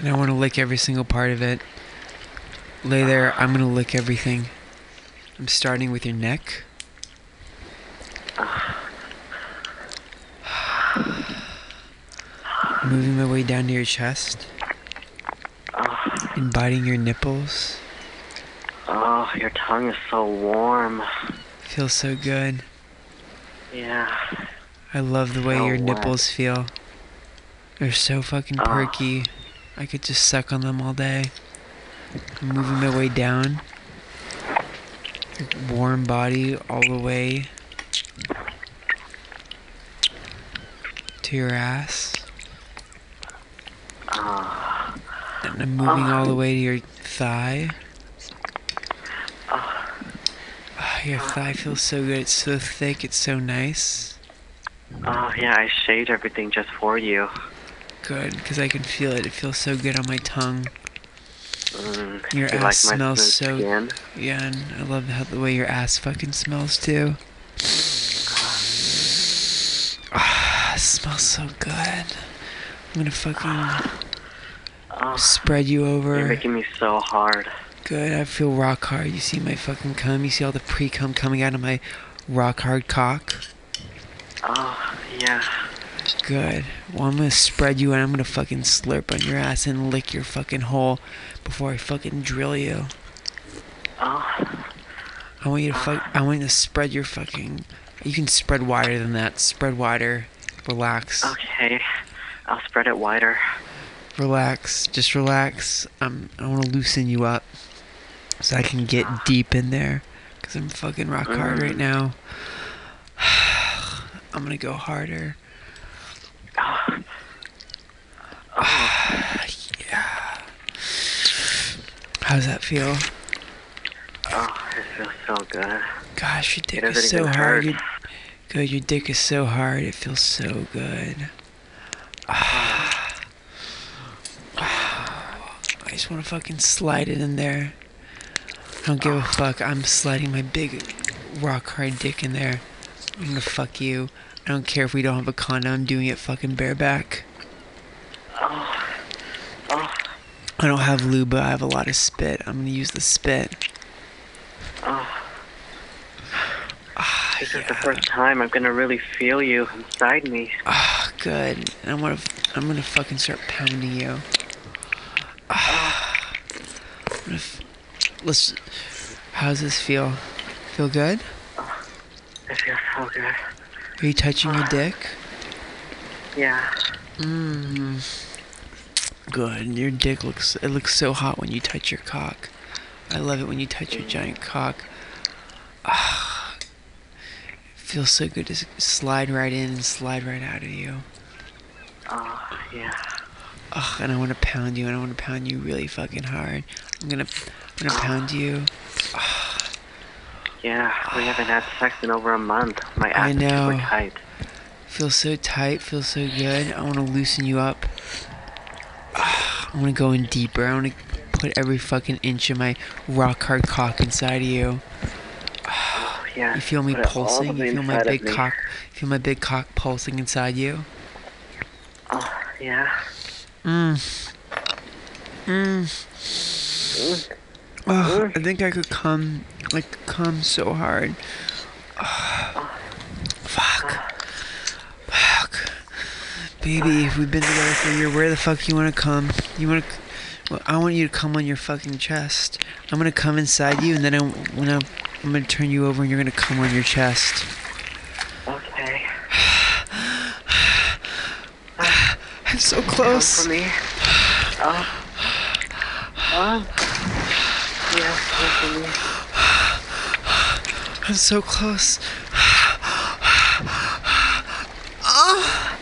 And I want to lick every single part of it. Lay there. I'm gonna lick everything. I'm starting with your neck. Moving my way down to your chest. And biting your nipples. Oh, your tongue is so warm. Feels so good. Yeah. I love the way So your wet. nipples feel. They're so fucking perky. I could just suck on them all day. I'm moving my way down. Warm body all the way to your ass. Ah. And I'm moving all the way to your thigh. Ah, Your thigh feels so good. It's so thick. It's so nice. Oh, yeah, I shaved everything just for you. Good, because I can feel it. It feels so good on my tongue. Mm, Your you ass like smells so- skin? Yeah, and I love how the way your ass fucking smells too. Smells so good. I'm gonna fucking Oh, spread you over. you're making me so hard. Good, I feel rock hard. You see my fucking cum? You see all the pre cum coming out of my rock hard cock? Oh, yeah. Good. Well, I'm gonna spread you and I'm gonna fucking slurp on your ass and lick your fucking hole before I fucking drill you. Oh, I want you to fuck. I want you to spread your fucking. You can spread wider than that. Spread wider. Relax. okay. I'll spread it wider. Relax. Just relax. I'm. I want to loosen you up, so I can get ah. deep in there. Cause I'm fucking rock hard right mm. now. I'm gonna go harder. Oh. yeah. How does that feel? Oh, it feels so good. Gosh, your dick It is so hard. hurt. Good, your dick is so hard. It feels so good. Ah. I just want to fucking slide it in there. I don't give a fuck. I'm sliding my big rock hard dick in there. I'm gonna fuck you. I don't care if we don't have a condom. I'm doing it fucking bareback. I don't have lube, but I have a lot of spit. I'm gonna use the spit. This is the first time I'm gonna really feel you inside me. Ah, good. I'm gonna, I'm gonna fucking start pounding you. Ah. F- let's. How's this feel? Feel good? It feels so good. Are you touching your dick? Yeah. Mmm. Good. Your dick looks. It looks so hot when you touch your cock. I love it when you touch your giant cock. Ah. Feels so good to slide right in and slide right out of you. Oh, yeah. Ugh, and I want to pound you, and I want to pound you really fucking hard. I'm gonna, I'm gonna pound you. Yeah, we haven't had sex in over a month. My I ass is super know. tight. Feels so tight, feels so good. I want to loosen you up. Ah, I want to go in deeper. I want to put every fucking inch of my rock hard cock inside of you. Oh, yeah. You feel me put it all pulsing? You feel my big cock? You feel my big cock pulsing inside you? Oh, yeah. Mmm. Mmm. Oh, I think I could come, like, come so hard. Ah, fuck. Oh. Fuck. Baby, oh. we've been together for a year, where the fuck you wanna come? You wanna? Well, I want you to come on your fucking chest. I'm gonna come inside you, and then I, when I, I'm gonna turn you over, and you're gonna come on your chest. Okay. I'm so Come close. for me. Oh. Oh. Yeah, for me. I'm so close. Oh.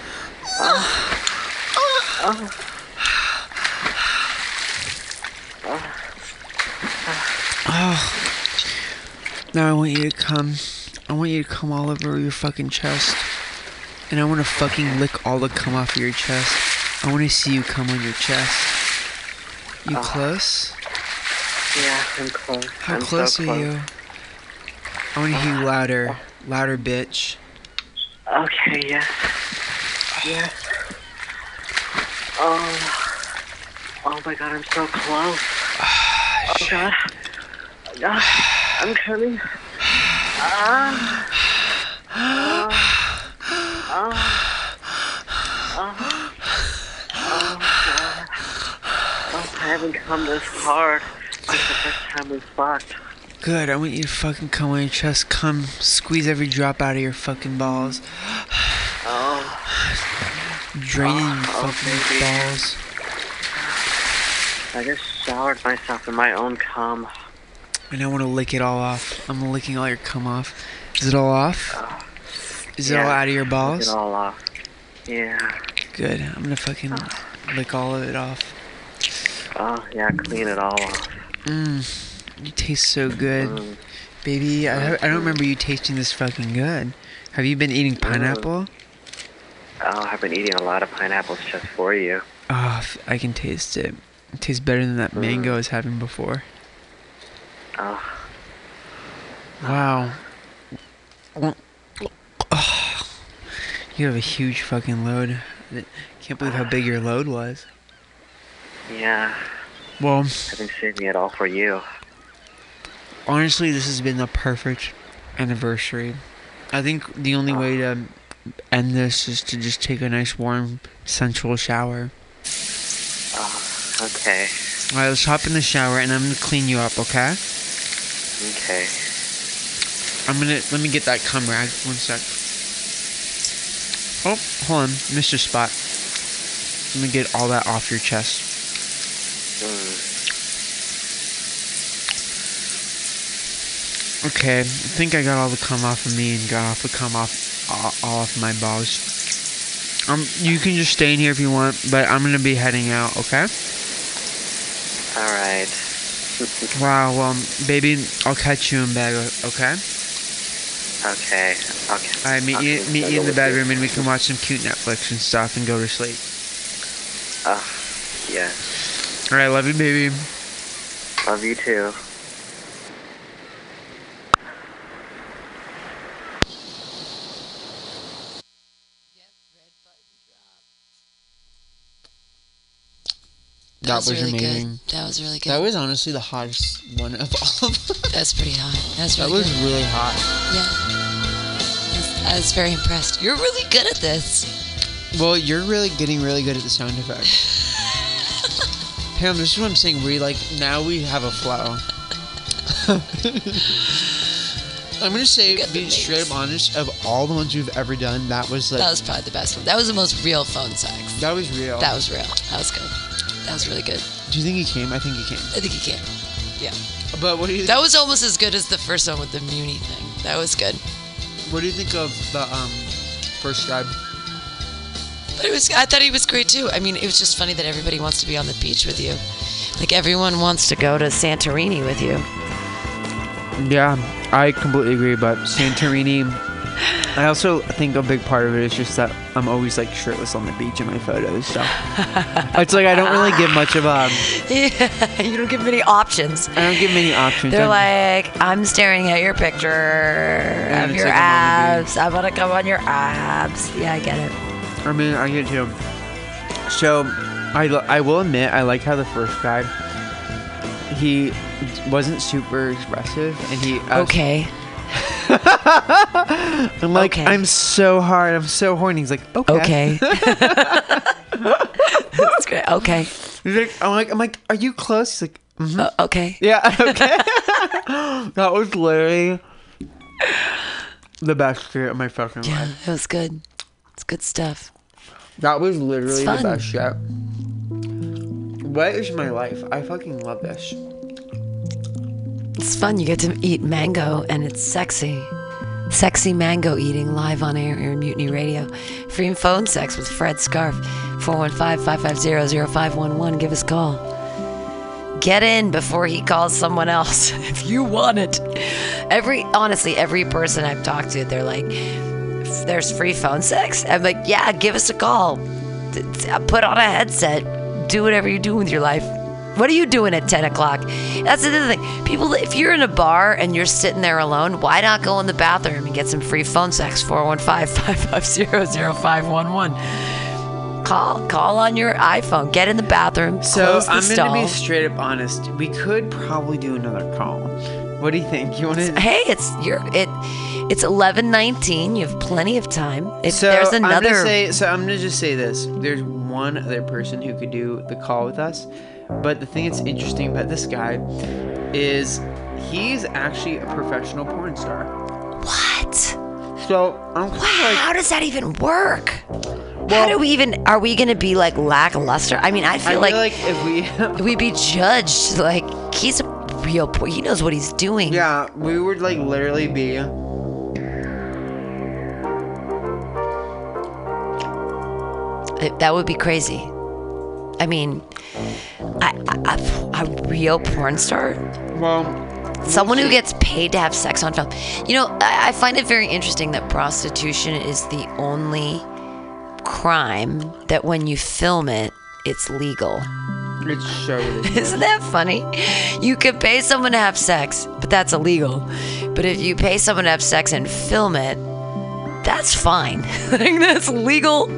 Oh. Oh. Oh. Now I want you to come. I want you to come all over your fucking chest. And I want to fucking lick all the cum off of your chest. I want to see you come on your chest. You ah. close? Yeah, I'm close. How I'm close so are close. you? I want to hear you ah. louder. Louder, bitch. Okay, yes. Yes. Oh. Oh my god, I'm so close. Ah, oh god. Ah, I'm coming. Ah. Ah. Ah. Ah. Oh god. Oh, I haven't come this hard since the first time we fucked. Good. I want you to fucking come on your chest. Come, squeeze every drop out of your fucking balls. Oh. Draining your Oh, fucking baby. balls. I just showered myself in my own cum. And I want to lick it all off. I'm licking all your cum off. Is it all off? Is it all out of your balls? it all off. Yeah. Good. I'm gonna fucking lick all of it off. Oh, yeah, clean it all off. Mmm. You taste so good. Mm. Baby, I, I don't remember you tasting this fucking good. Have you been eating mm. pineapple? Oh, I've been eating a lot of pineapples just for you. Oh, I can taste it. It tastes better than that mango mm. I was having before. Oh, Wow. You have a huge fucking load. Can't believe how big your load was. yeah. Well, I've been saving it all for you. honestly, this has been the perfect anniversary. I think the only way to end this is to just take a nice warm sensual shower. Oh, okay. Alright, let's hop in the shower and I'm gonna clean you up, okay? Okay. I'm gonna let me get that cum rag. One sec. Oh, hold on, Mr. Spot. Let me get all that off your chest. Mm. Okay, I think I got all the cum off of me and got off the cum off all, all off my balls. Um, you can just stay in here if you want, but I'm gonna be heading out. Okay? All right. Wow. Well, baby, I'll catch you in bed. Okay? Okay. Okay. I meet I'll you meet you in the bedroom, and we can watch some cute Netflix and stuff, and go to sleep. Ah, oh, yeah. All right, love you, baby. Love you too. That was really amazing. good. That was really good. That was honestly the hottest one of all of them. That's pretty hot. That's really That was good. really hot. Yeah. I was, very impressed. You're really good at this. Well, you're really getting really good at the sound effects. Pam, um, this is what I'm saying. We like now we have a flow. I'm gonna say, being straight up honest, of all the ones we've ever done, that was like That was probably the best one. That was the most real phone sex. that was real. That was real. That was good. That was really good. Do you think he came? I think he came. I think he came. Yeah. But what do you That was almost as good as the first one with the Muni thing. That was good. what do you think of the um first guy? But it was I thought he was great too. I mean, it was just funny that everybody wants to be on the beach with you. Like everyone wants to go to Santorini with you. Yeah, I completely agree. But Santorini, I also think a big part of it is just that I'm always like shirtless on the beach in my photos. So it's like I don't really give much of a. Um, yeah, you don't give many options. I don't give many options. They're I'm- like, I'm staring at your picture of your like abs. I want to come on your abs. Yeah, I get it. I mean, I get too. So, I, I will admit, I like how the first guy, he wasn't super expressive, and he. Was- Okay. I'm like, okay. I'm so hard. I'm so horny. He's like, okay. Okay. That's great. Okay. He's like, I'm like, I'm like, are you close? He's like, "Mhm." Uh, okay. yeah, okay. that was literally the best shit of my fucking Yeah, life. it was good. It's good stuff. That was literally the best shit. What is my life? I fucking love this. It's fun. You get to eat mango, and it's sexy. Sexy mango eating live on air here in Mutiny Radio. Free phone sex with Fred Scarf. 415-550-0511. Give us a call. Get in before he calls someone else if you want it. Every honestly, every person I've talked to, they're like, "There's free phone sex." I'm like, "Yeah, give us a call. Put on a headset. Do whatever you do with your life." What are you doing at 10 o'clock? That's the other thing. People, if you're in a bar and you're sitting there alone, why not go in the bathroom and get some free phone sex? 415-550-0511. Call, call on your iPhone. Get in the bathroom. So the I'm gonna be straight up honest. We could probably do another call. What do you think? You want to? Hey, it's you're it. It's 11:19. You have plenty of time. If So there's I'm another, gonna say. So I'm gonna just say this. There's one other person who could do the call with us, but the thing that's interesting about this guy is he's actually a professional porn star. what? So I'm of like, How does that even work? How do we even? Are we gonna be like lackluster? I mean, I I feel feel like, like, if we, we'd be judged. Like he's a real. po- He knows what he's doing. yeah, we would like literally be. It- that would be crazy. I mean, I, I, a, real porn star, Well, someone who gets paid to have sex on film. You know, I, I find it very interesting that prostitution is the only crime that when you film it, it's legal. it's so. Isn't that funny? You could pay someone to have sex, but that's illegal. But if you pay someone to have sex and film it, that's fine. that's legal,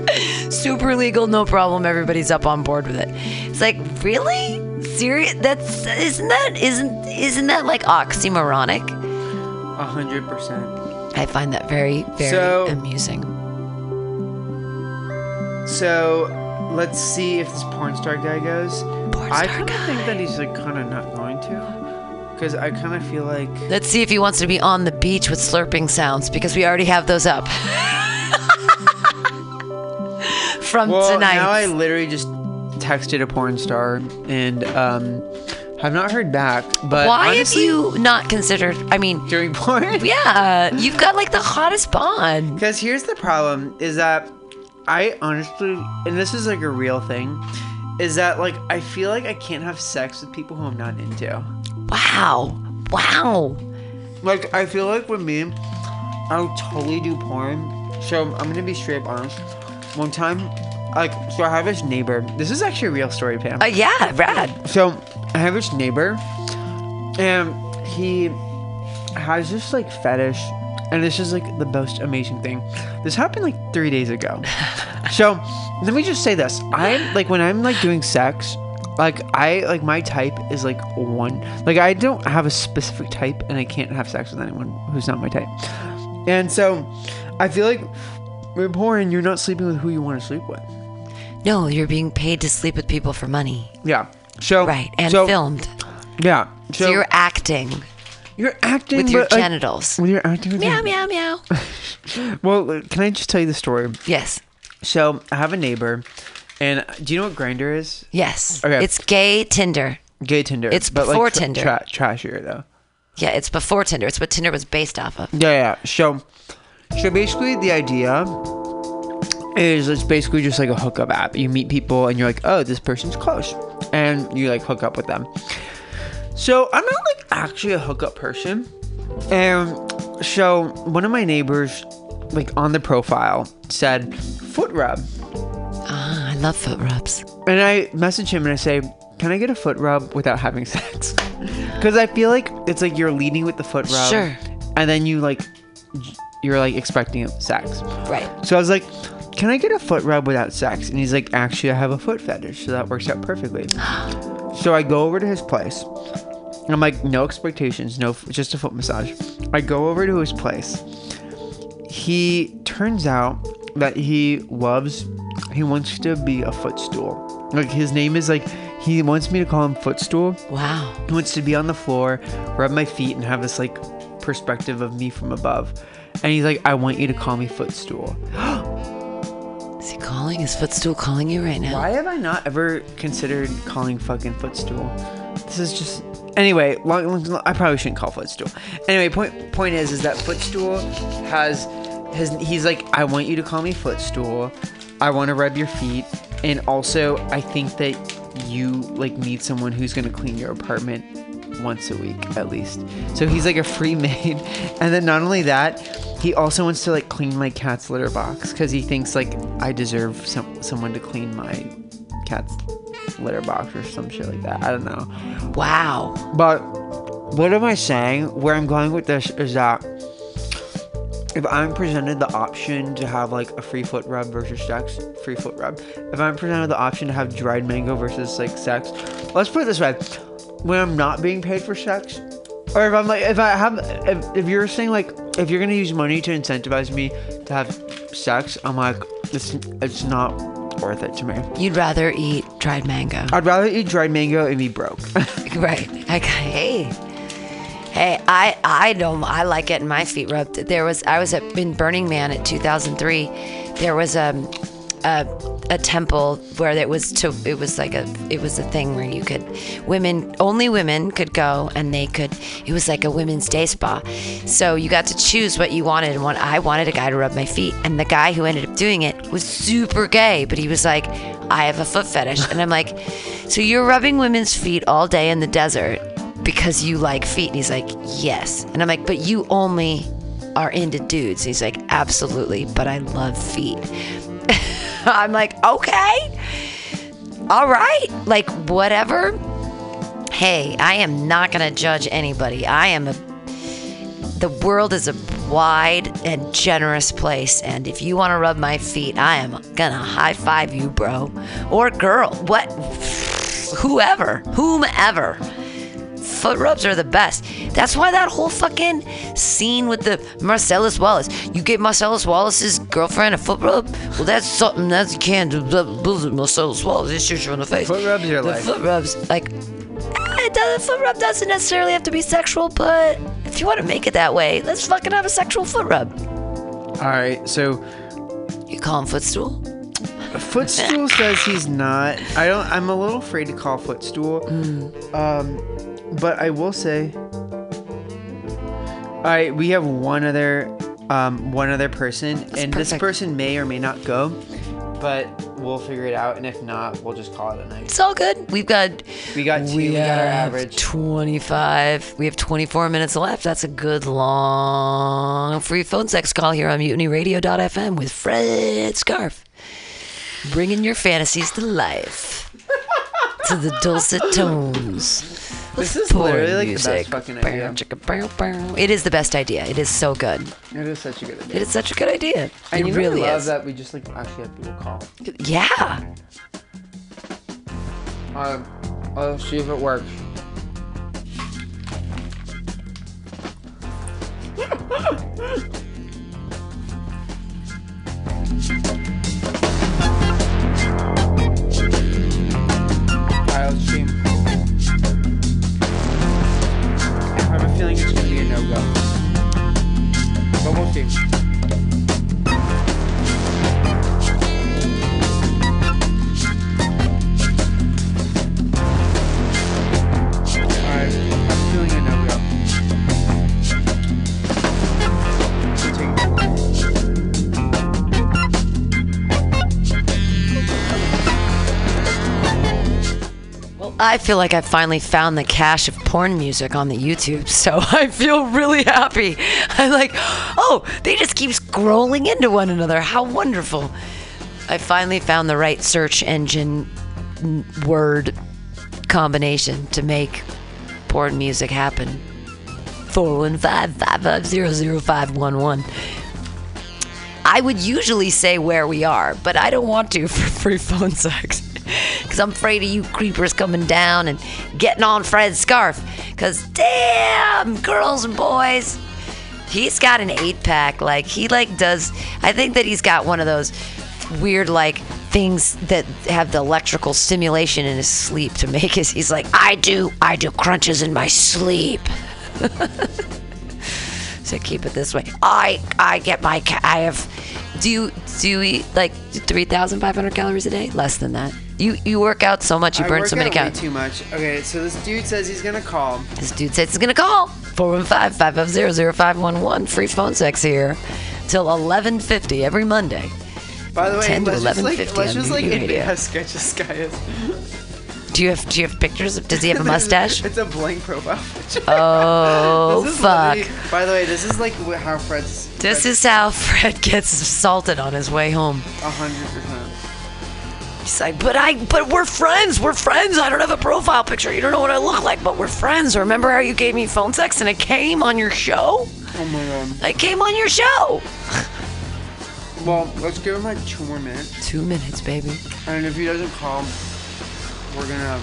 super legal, no problem. Everybody's up on board with it. It's like really serious. That's isn't that isn't isn't that like oxymoronic? A hundred percent. I find that very very So- amusing. So let's see if this porn star guy goes. Porn I kind of think that he's like kind of not going to, because I kind of feel like. Let's see if he wants to be on the beach with slurping sounds because we already have those up. From Well, tonight. now I literally just texted a porn star and um, I've not heard back. But Why honestly, have you not considered? I mean, doing porn? yeah, you've got like the hottest bond. Because here's the problem: is that I honestly, and this is like a real thing, is that like I feel like I can't have sex with people who I'm not into. Wow, wow. Like I feel like with me, I'll totally do porn. So I'm gonna be straight up honest. One time, like, so I have this neighbor. This is actually a real story, Pam. Uh, yeah, rad. So I have this neighbor, and he has this like fetish, and this is like the most amazing thing. This happened like three days ago. so let me just say this: I'm like when I'm like doing sex, like I like my type is like one. Like I don't have a specific type, and I can't have sex with anyone who's not my type. And so I feel like with porn, you're not sleeping with who you want to sleep with. No, you're being paid to sleep with people for money. Yeah. So Right, and so, filmed. Yeah. So, you're acting You're acting with your but, like, genitals. When you're acting with meow, your- meow, meow. Well, uh, can I just tell you the story? Yes, So I have a neighbor, and do you know what Grindr is? yes. Okay. It's gay Tinder. Gay Tinder. It's but before like tra- Tinder. Tra- trashier though. Yeah, it's before Tinder. It's what Tinder was based off of. Yeah, yeah. So, so basically, the idea is it's basically just like a hookup app. You meet people, and you're like, oh, this person's close, and you like hook up with them. So I'm not like actually a hookup person, and so one of my neighbors, like on the profile, said foot rub. Love foot rubs. And I message him and I say, "Can I get a foot rub without having sex?" Because I feel like it's like you're leading with the foot rub, Sure. and then you like you're like expecting sex. Right. So I was like, "Can I get a foot rub without sex?" And he's like, "Actually, I have a foot fetish, so that works out perfectly." so I go over to his place. And I'm like, no expectations, no, just a foot massage. I go over to his place. He turns out that he loves, he wants to be a footstool. Like his name is like, he wants me to call him footstool. Wow. He wants to be on the floor, rub my feet, and have this like perspective of me from above. And he's like, I want you to call me footstool. Is he calling? Is footstool calling you right now? Why have I not ever considered calling fucking footstool? This is just anyway. Long, long- I probably shouldn't call footstool. Anyway, point point is is that footstool has his. He's like, I want you to call me footstool. I want to rub your feet, and also I think that you like need someone who's gonna clean your apartment once a week at least. So he's like a free maid, and then not only that, he also wants to like clean my cat's litter box because he thinks like I deserve some someone to clean my cat's litter box or some shit like that. I don't know. Wow. But what am I saying? Where I'm going with this is that if I'm presented the option to have like a free foot rub versus sex, free foot rub. If I'm presented the option to have dried mango versus like sex, let's put it this way: when I'm not being paid for sex, or if I'm like, if I have, if, if you're saying like, if you're gonna use money to incentivize me to have sex, I'm like, it's it's not worth it to me. You'd rather eat dried mango. I'd rather eat dried mango and be broke. Right. Okay. Hey. Hey, I I don't I like getting my feet rubbed. There was I was at in Burning Man at 2003. There was um, a a temple where it was to it was like a it was a thing where you could women only women could go and they could it was like a women's day spa. So you got to choose what you wanted and what I wanted a guy to rub my feet and the guy who ended up doing it was super gay, but he was like I have a foot fetish and I'm like so you're rubbing women's feet all day in the desert because you like feet. And he's like, yes. And I'm like, but you only are into dudes. He's like, absolutely, but I love feet. I'm like, okay, all right, like whatever. Hey, I am not gonna judge anybody. I am a. The world is a wide and generous place, and if you want to rub my feet, I am gonna high five you, bro, or girl, what, whoever, whomever foot rubs are the best. That's why that whole fucking scene with the Marcellus Wallace. You gave Marcellus Wallace's girlfriend a foot rub? Well, that's something that you can't do. Marcellus Wallace, it shoots you in the face. Foot rubs are the like- foot rubs, like, eh, it doesn't, foot rub doesn't necessarily have to be sexual, but if you want to make it that way, let's fucking have a sexual foot rub. All right, so You call him footstool? Footstool says he's not. I don't. I'm a little afraid to call Footstool. Um, but I will say, I we have one other, um, one other person, and this person may or may not go, but we'll figure it out. And if not, we'll just call it a night. It's all good. We've got We got two. We, got our average. 25. We have 24 minutes left. That's a good long free phone sex call here on mutinyradio.fm with Fred Scarf. Bringing your fantasies to life. to the dulcet tones. This is literally like music. the best fucking idea. Bow, chicka, bow, bow. It is the best idea. It is so good. It is such a good idea. It is such a good idea. I it really love is. that we just like actually have people call. Yeah. Um, I'll see if it works. feeling it's gonna be a I feel like I finally found the cache of porn music on the YouTube, so I feel really happy. I'm like, oh, they just keep scrolling into one another. How wonderful. I finally found the right search engine word combination to make porn music happen. 415-550-0511. I would usually say where we are, but I don't want to for free phone sex. Because I'm afraid of you creepers coming down and getting on Fred's scarf. Because damn, girls and boys, he's got an eight pack. Like, he, like, does. I think that he's got one of those weird, like, things that have the electrical stimulation in his sleep to make his. He's like, I do, I do crunches in my sleep. So keep it this way. I I get my I have. Do you do you eat like three thousand five hundred calories a day? Less than that. You you work out so much. You I burn work so many out way calories. too much. Okay, so this dude says he's gonna call. This dude says he's gonna call 415-550-0511. Free phone sex here till eleven fifty every Monday. By the way, 10 to let's just like 11:50 let's on just like New admit how sketchy this guy is. Do you have do you have pictures? Does he have a mustache? it's a blank profile picture. Oh This is fuck! By the way, this is like how Fred's. This is how Fred gets assaulted on his way home. a hundred percent. He's like, but I, but we're friends. We're friends. I don't have a profile picture. You don't know what I look like, but we're friends. Remember how you gave me phone sex and it came on your show? Oh my god. It came on your show. Well, let's give him like two more minutes, Two minutes, baby. and if he doesn't call, we're gonna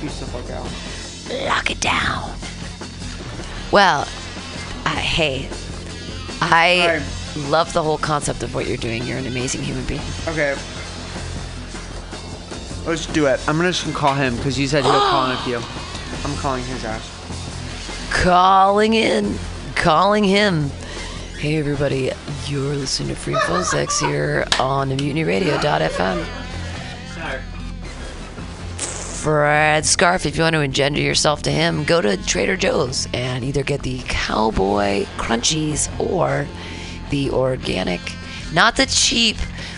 piece the fuck out. Lock it down. Well, hey, I love the whole concept of what you're doing. You're an amazing human being. Okay. Let's do it. I'm gonna just call him because you said he'll call in a few. I'm calling his ass. Calling in, calling him. Hey everybody, you're listening to Free Phone Sex here on the MutinyRadio.fm. Fred uh, Scarf, if you want to engender yourself to him, go to Trader Joe's and either get the Cowboy Crunchies or the organic, not the cheap,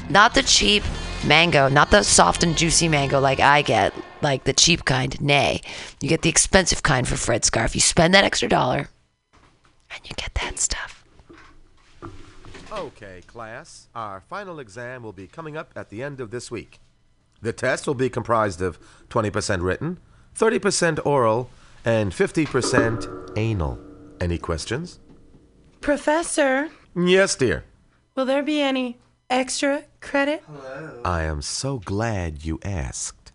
not the cheap mango, not the soft and juicy mango like I get, like the cheap kind. Nay, you get the expensive kind for Fred Scarf. You spend that extra dollar and you get that stuff. Okay, class. Our final exam will be coming up at the end of this week. The test will be comprised of 20% written, 30% oral, and 50% anal. Any questions? Professor, Yes, dear. will there be any extra credit? Hello. I am so glad you asked.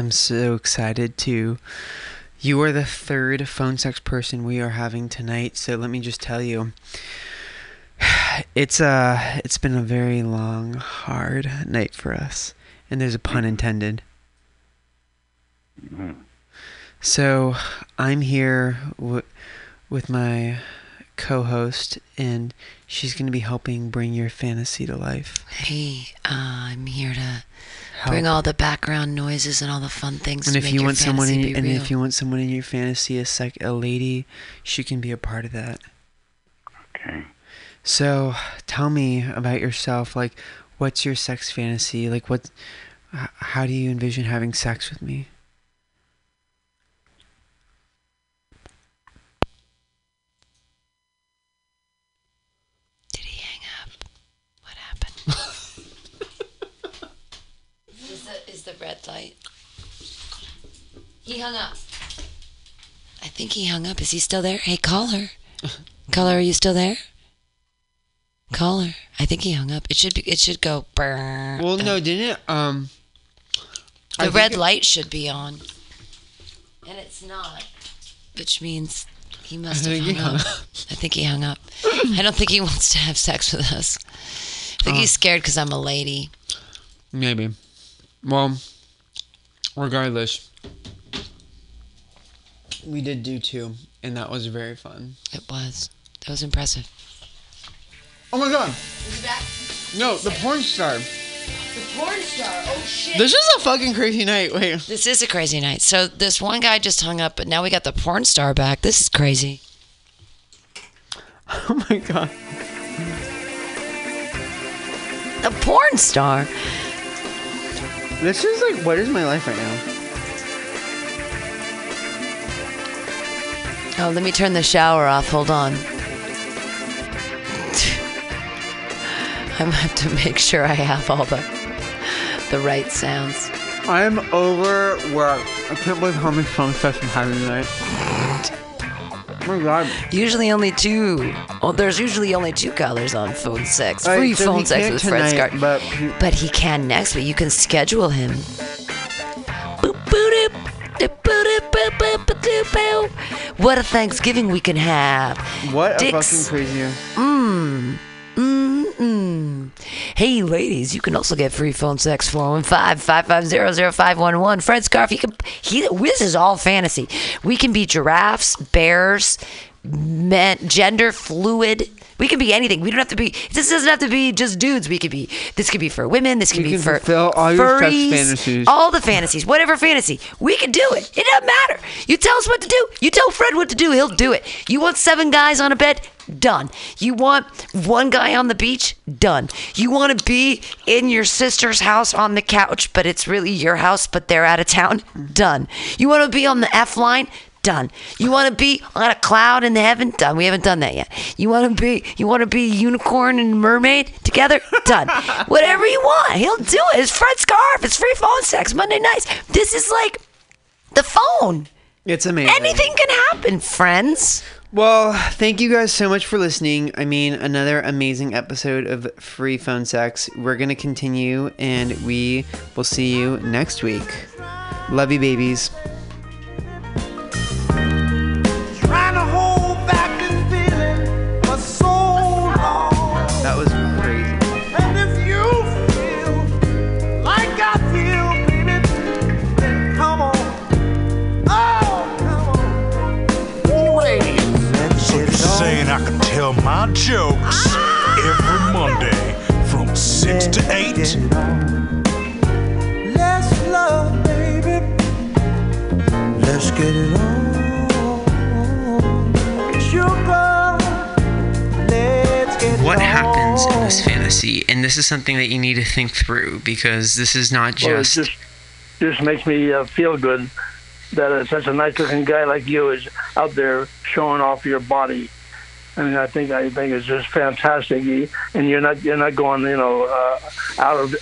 I'm so excited to. You are the third phone sex person we are having tonight, so let me just tell you. It's uh it's been a very long, hard night for us. And there's a pun intended. Mhm. So, I'm here w- with my co-host and she's going to be helping bring your fantasy to life. Hey, uh, I'm here to Help. bring all the background noises and all the fun things and to if make you your want someone in, be and real. if you want someone in your fantasy a sec a lady she can be a part of that Okay. so tell me about yourself like what's your sex fantasy like what how do you envision having sex with me He hung up. I think he hung up. Is he still there? Hey, call her. call her. are you still there? Caller. I think he hung up. It should be. It should go. Brr. well no didn't it um The think red it- light should be on. And it's not. Which means he must have think he hung hung up. I think he hung up. I don't think he wants to have sex with us. I think Oh. he's scared because I'm a lady. maybe well regardless we did do two and that was very fun It was. That was impressive. oh my god no the porn star The porn star. Oh shit. this is a fucking crazy night wait This is a crazy night. So this one guy just hung up, but now we got the porn star back. This is crazy. oh my god The porn star. This is like, what is my life right now? Oh, let me turn the shower off. Hold on. I'm gonna have to make sure I have all the the right sounds. I'm overworked. I can't believe how many phone sex I'm having tonight. Oh my god. Usually only two. Well, there's usually only two colors on phone sex. Free Alright, so phone sex with Fred tonight, Scar. But he- But he can next week. You can schedule him. What a Thanksgiving we can have. what a Dicks. fucking crazy. Mmm. Mmm. Hey, ladies, you can also get free phone sex 415 550 0511. Fred Scarf, you can. He, this is all fantasy. We can be giraffes, bears, men, gender fluid. We can be anything. We don't have to be. This doesn't have to be just dudes. We could be. This could be for women. This could You be for all furries. All the fantasies, whatever fantasy, we can do it. It doesn't matter. You tell us what to do. You tell Fred what to do. He'll do it. You want seven guys on a bed? Done. You want one guy on the beach? Done. You want to be in your sister's house on the couch, but it's really your house, but they're out of town? Done. You want to be on the F line? Done. You want to be on a cloud in the heaven? Done. We haven't done that yet. You want to be you want to be unicorn and mermaid together? Done. Whatever you want, he'll do it. It's Fred Scarf. It's free phone sex Monday nights. This is like the phone. It's amazing. Anything can happen, friends. Well, thank you guys so much for listening. I mean, another amazing episode of Free Phone Sex. We're going to continue and we will see you next week. Love you, babies. My jokes every Monday from 6 to 8? Get it on. Let's love, baby. Let's get it on. Sugar, let's get What happens in this fantasy? And this is something that you need to think through because this is not Well, it just. just just makes me uh, feel good that uh, such a nice looking guy like you is out there showing off your body. I mean, I think I think it's just fantastic, and you're not you're not going you know uh, out of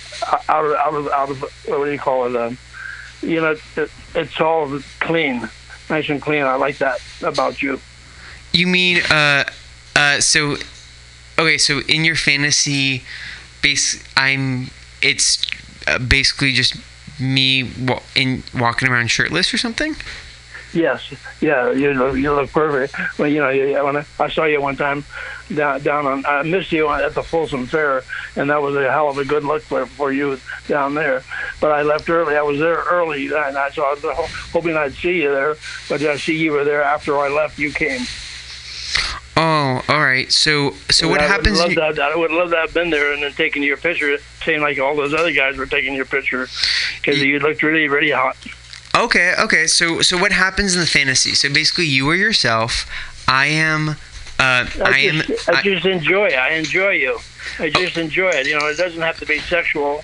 out of out of out of what do you call it? Um, you know, it, it's all clean, nice and clean. I like that about you. You mean, uh, uh, so, okay, so in your fantasy base, I'm, it's, uh, basically just me in walking around shirtless or something? Yes, yeah, you look, you look perfect. Well, you know, you, when I, I saw you one time down down on, I missed you at the Folsom Fair, and that was a hell of a good look for for you down there. But I left early. I was there early, and I so I was hoping I'd see you there. But I see you were there after I left. You came. Oh, all right. So so And what I happens? Would you- love to, I would love to have been there and then taking your picture, saying like all those other guys were taking your picture, because you looked really, really hot. Okay, okay. So so what happens in the fantasy? So basically, you are yourself. I am. Uh, I, I, am. just, I, just enjoy it. I enjoy you. I just enjoy it. You know, it doesn't have to be sexual.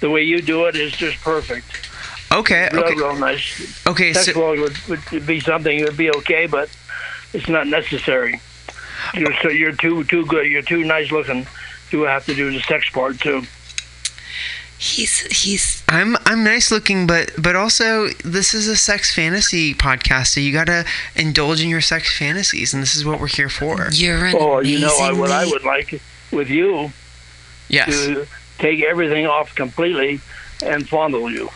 The way you do it is just perfect. Okay, Real, okay. real nice. Okay, so Sexual would, would be something. It would be okay, but it's not necessary. You're so you're too too good. You're too nice looking You have to do the sex part too. He's he's I'm I'm nice looking, but but also this is a sex fantasy podcast, so you gotta indulge in your sex fantasies, and this is what we're here for. you're an Oh, you know I, what I would like with you Yes. to take everything off completely and fondle you.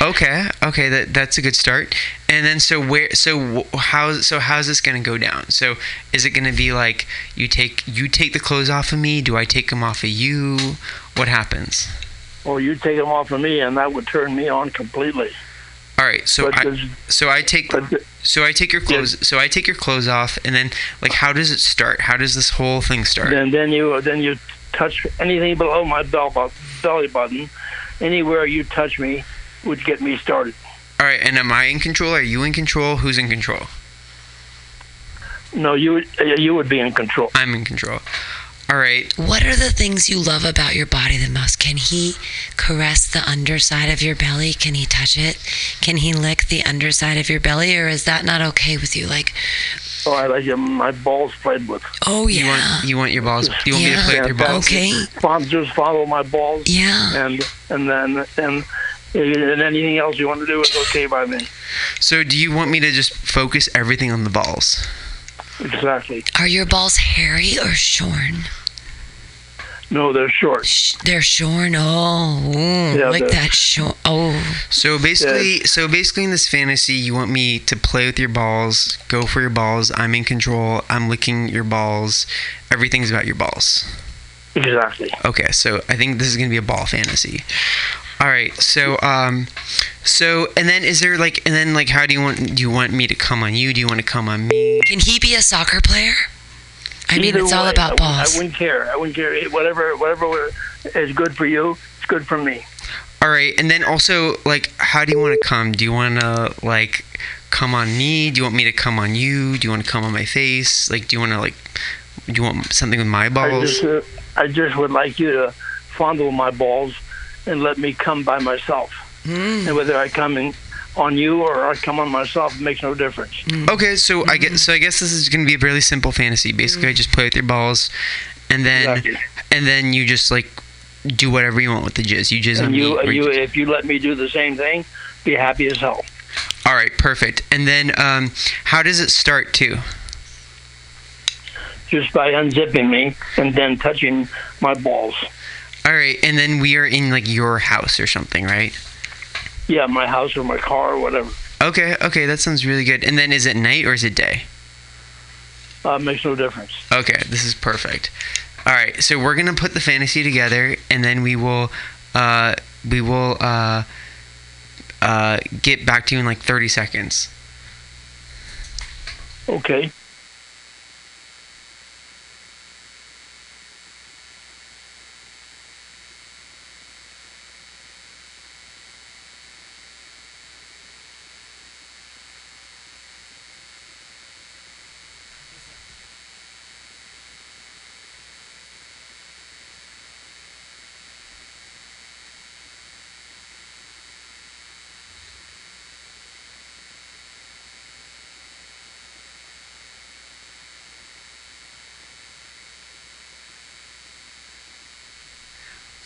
Okay. Okay. That that's a good start. And then so where so wh- how so how's this gonna go down? So is it gonna be like you take you take the clothes off of me? Do I take them off of you? What happens? Or you take them off of me, and that would turn me on completely. All right. So But I so I take so I take your clothes so I take your clothes off, and then like how does it start? How does this whole thing start? Then then you then you touch anything below my bell bu- belly button, anywhere you touch me would get me started. All right. And am I in control? Are you in control? Who's in control? No, you uh, you would be in control. I'm in control. All right. What are the things you love about your body the most? Can he caress the underside of your belly? Can he touch it? Can he lick the underside of your belly, or is that not okay with you? Like, Oh, I like your, my balls played with. oh You yeah, want you want your balls? You want me to Yeah. play with your balls? okay, Fond, just follow my balls. yeah. And and then and and anything else you want to do is okay by me. So do you want me to just focus everything on the balls? Exactly. Are your balls hairy or shorn? No, they're short. Sh- they're shorn. Oh, ooh, Yeah, like that shorn. Oh, So basically, so basically in this fantasy, you want me to play with your balls, go for your balls. I'm in control. I'm licking your balls. Everything's about your balls. Exactly. Okay, so I think this is gonna be a ball fantasy. All right, so um, so and then is there like and then like how do you want do you want me to come on you? Do you want to come on me? can he be a soccer player? I mean, Either it's all way, about I, wouldn't- balls. I wouldn't care. I wouldn't care. Whatever whatever is good for you, it's good for me. All right, and then also like how do you want to come? Do you want to like come on me? Do you want me to come on you? Do you want to come on my face? Like do you want to like do you want something with my I balls? just uh, I just would like you to fondle my balls and let me come by myself. Mm. And whether I come in on you or I come on myself It makes no difference. Okay, so I guess so. I guess this is gonna be a really simple fantasy. Basically, I just play with your balls, and then Exactly. and then you just like do whatever you want with the jizz. You jizz on And me. you, or you, if you let me do the same thing, be happy as hell. All right, perfect. And then um, how does it start too? Just by unzipping me and then touching my balls. All right, and then we are in like your house or something, right? Yeah, my house or my car or whatever. Okay, okay, that sounds really good. And then is it night or is it day? Uh, makes no difference. Okay, this is perfect. All right, so we're gonna put the fantasy together, and then we will, uh, we will uh, uh, get back to you in like thirty seconds. Okay.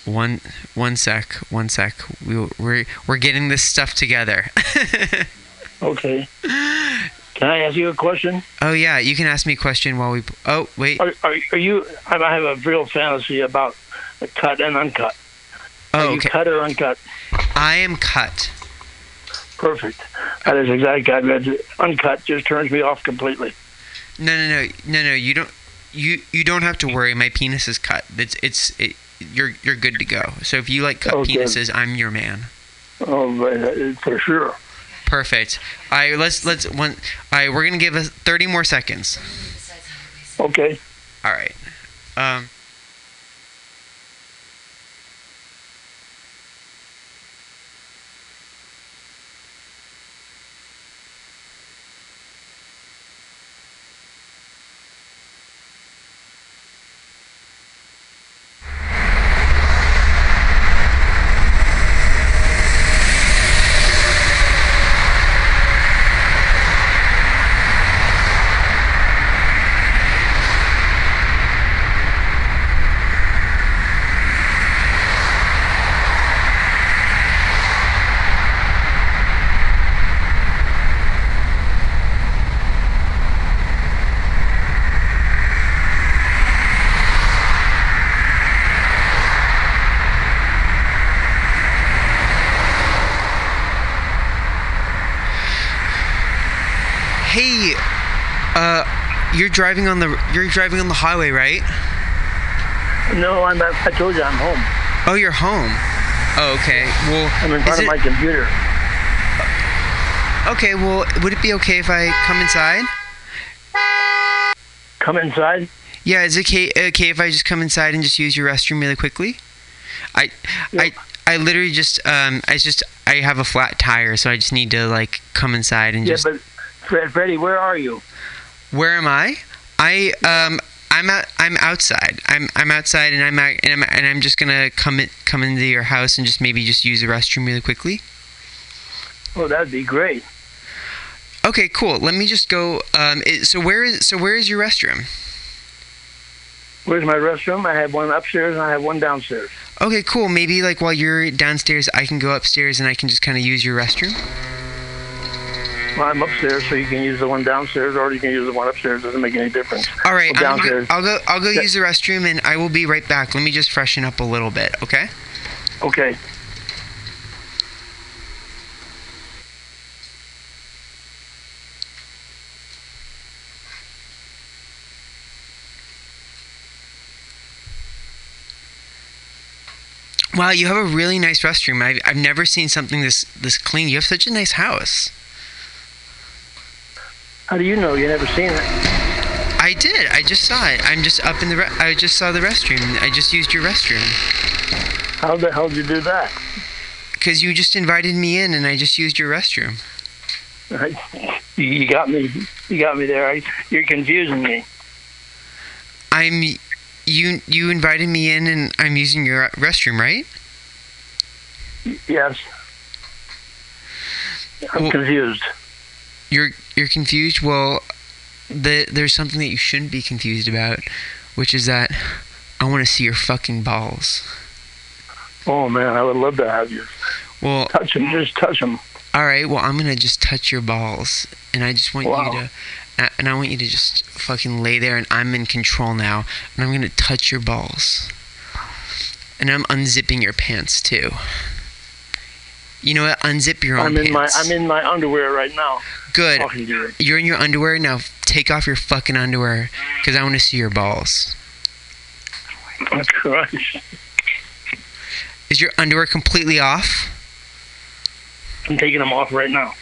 One, one sec, one sec. We, we're we're getting this stuff together. Okay. Can I ask you a question? oh yeah, you can ask me a question while we. Oh wait. Are, are, are you? I have a real fantasy about cut and uncut. Oh, Are you okay. cut or uncut? I am cut. Perfect. That is exactly. I read uncut just turns me off completely. No, no, no, no, no. You don't. You you don't have to worry. My penis is cut. It's it's it, you're you're good to go. So if you like cut Okay. penises, I'm your man. Oh, for sure. Perfect. All right, let's let's one. All right, we're gonna give us 30 more seconds. Okay. All right. Um. Hey, uh, you're driving on the you're driving on the highway, right? No, I'm. I told you I'm home. Oh, you're home. Oh, okay. Well, I'm in front of it- my computer. Okay. Well, would it be okay if I come inside? Come inside. Yeah, is it okay, okay if I just come inside and just use your restroom really quickly? I, I, I literally just um I just I have a flat tire, so I just need to like come inside and Yeah, just. but Fred, Freddie, where are you? Where am I? I um I'm out I'm outside. I'm I'm outside and I'm out, and I'm and I'm just gonna come in, come into your house and just maybe just use the restroom really quickly. Oh, that'd be great. Okay, cool. Let me just go. Um, it, so where is so where is your restroom? Where's my restroom? I have one upstairs and I have one downstairs. Okay, cool. Maybe like while you're downstairs, I can go upstairs and I can just kind of use your restroom. I'm upstairs, so you can use the one downstairs, or you can use the one upstairs. Doesn't make any difference. All right, Well, downstairs. I'll go. I'll go Yeah. use the restroom and I will be right back. Let me just freshen up a little bit, okay? Okay. Wow, you have a really nice restroom. I've, I've never seen something this this clean. You have such a nice house. How do you know? You never seen it? I did. I just saw it. I'm just up in the. Re- I just saw the restroom. I just used your restroom. How the hell did you do that? Because you just invited me in, and I just used your restroom. You- You got me. You got me there. I, you're confusing me. I'm. You you invited me in, and I'm using your restroom, right? Yes. I'm Well- confused. You're you're confused. Well, the, there's something that you shouldn't be confused about, which is that I want to see your fucking balls. Oh man, I would love to have you. Well, Touch them. Just touch them. all right. Well, I'm gonna just touch your balls, and I just want Wow. you to, and I want you to just fucking lay there, and I'm in control now, and I'm gonna touch your balls, and I'm unzipping your pants too. You know what? Unzip your own I'm in my pants. I'm in my underwear right now. Good. You. You're in your underwear now. Take off your fucking underwear, cause I want to see your balls. Oh, Christ. Is your underwear completely off? I'm taking them off right now.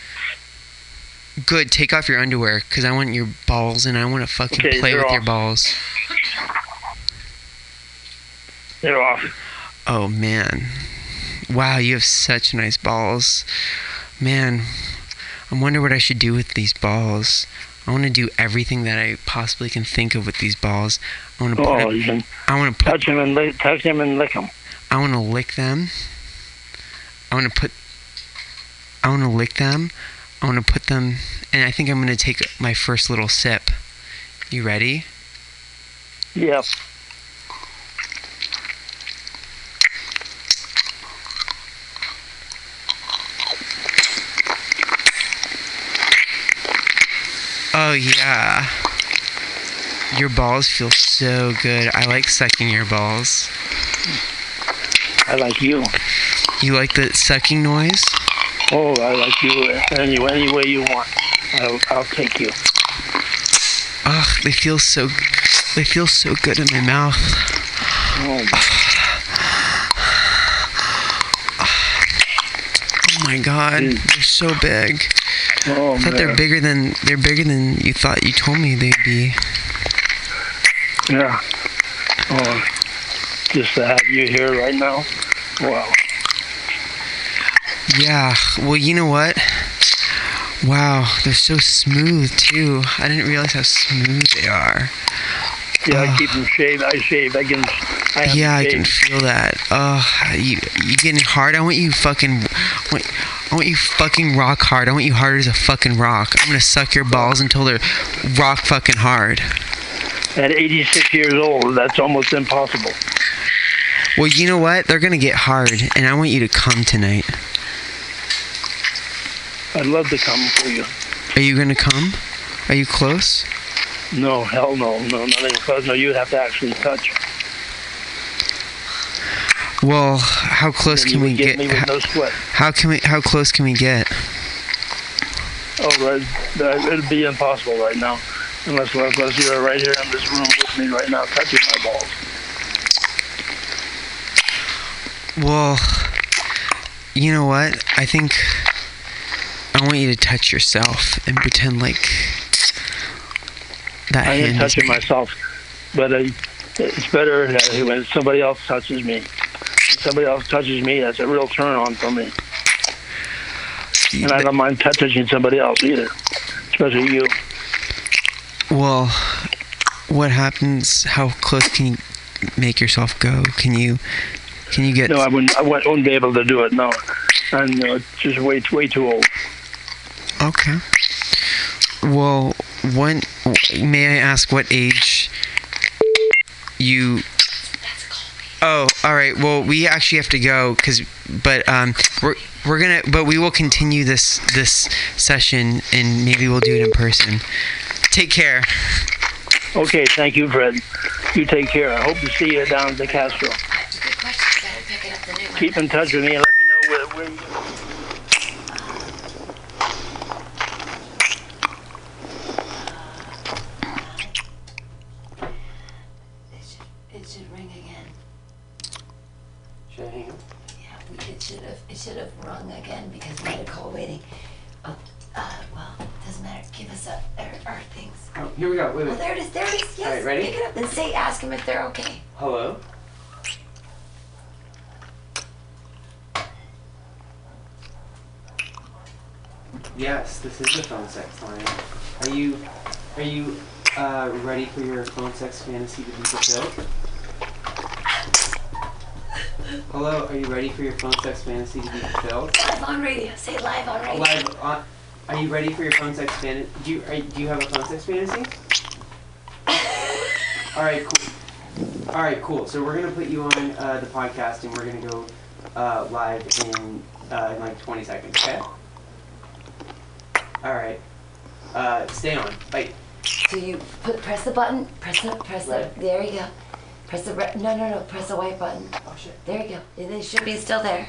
Good. Take off your underwear, cause I want your balls, and I want to fucking Okay, play with your balls. They're off. Oh man. Wow, you have such nice balls. Man, I wonder what I should do with these balls. I want to do everything that I possibly can think of with these balls. I want to put Oh, you I want to put touch them and lick, touch them and lick them. I want to lick them. I want to put I want to lick them. I want to put them and I think I'm going to take my first little sip. You ready? Yep. Oh Oh, yeah. Your balls feel so good. I like sucking your balls. I like you. You like the sucking noise? Oh, I like you any any way you want. I'll, I'll take you. Ugh, they feel so. They feel so good in my mouth. Oh, Oh my god, mm. they're so big. Oh I thought they're bigger than they're bigger than you thought you told me they'd be. Yeah. Oh, just to have you here right now. Wow. Yeah. Well, you know what? Wow, they're so smooth too. I didn't realize how smooth they are. Yeah, I keep them shaved. I shave. I can. I Yeah, I can feel that. Oh, you you getting hard? I want you fucking. I want, I want you fucking rock hard. I want you hard as a fucking rock. I'm gonna suck your balls until they're rock fucking hard. At 86 years old, that's almost impossible. Well, you know what? They're gonna get hard, and I want you to come tonight. I'd love to come for you. Are you gonna come? Are you close? No, hell no, no, not even close. No, you'd have to actually touch. Well, how close can we get get? How, no how can we? How close can we get? Oh, right. That- It'd be impossible right now, unless unless you're right here in this room with me right now, touching my balls. Well, you know what? I think I want you to touch yourself and pretend like that I am touching myself, but uh, it's better when somebody else touches me. Somebody else touches me, that's a real turn on for me. And I don't mind touching somebody else either, especially you. Well, what happens? How close can you make yourself go? Can you? Can you get? No, I wouldn't. I wouldn't be able to do it. No, I'm uh, just way way too old. Okay. Well, when may I ask what age you? Oh, all right. Well, we actually have to go because, but um, we're we're gonna, but we will continue this this session and maybe we'll do it in person. Take care. Okay, thank you, Fred. You take care. I hope to see you down at the Castro. Keep in touch with me and let me know where, where you It should ring again. Should I hang up? Yeah, it should have. It should have rung again because we had a call waiting. Oh, uh, well, doesn't matter. Give us up our, our things. Oh, here we go. Wait, Oh, there it is. There it is. Yes. All right, ready? Pick it up and say, ask them if they're okay. Hello. Yes, this is the phone sex line. Are you are you uh, ready for your phone sex fantasy to be fulfilled? Hello, are you ready for your phone sex fantasy to be fulfilled? Live on radio. Say live on radio. Live on. Are you ready for your phone sex fantasy? Do you are, do you have a phone sex fantasy? All right, cool. All right, cool. So we're gonna put you on uh, the podcast, and we're gonna go uh, live in, uh, in like 20 seconds. Okay. All right. Uh, stay on. Bye. So you put press the button. Press the press Right. the. There you go. Press the red. No, no, no. Press the white button. Oh shit. There you go. It, it should be still there.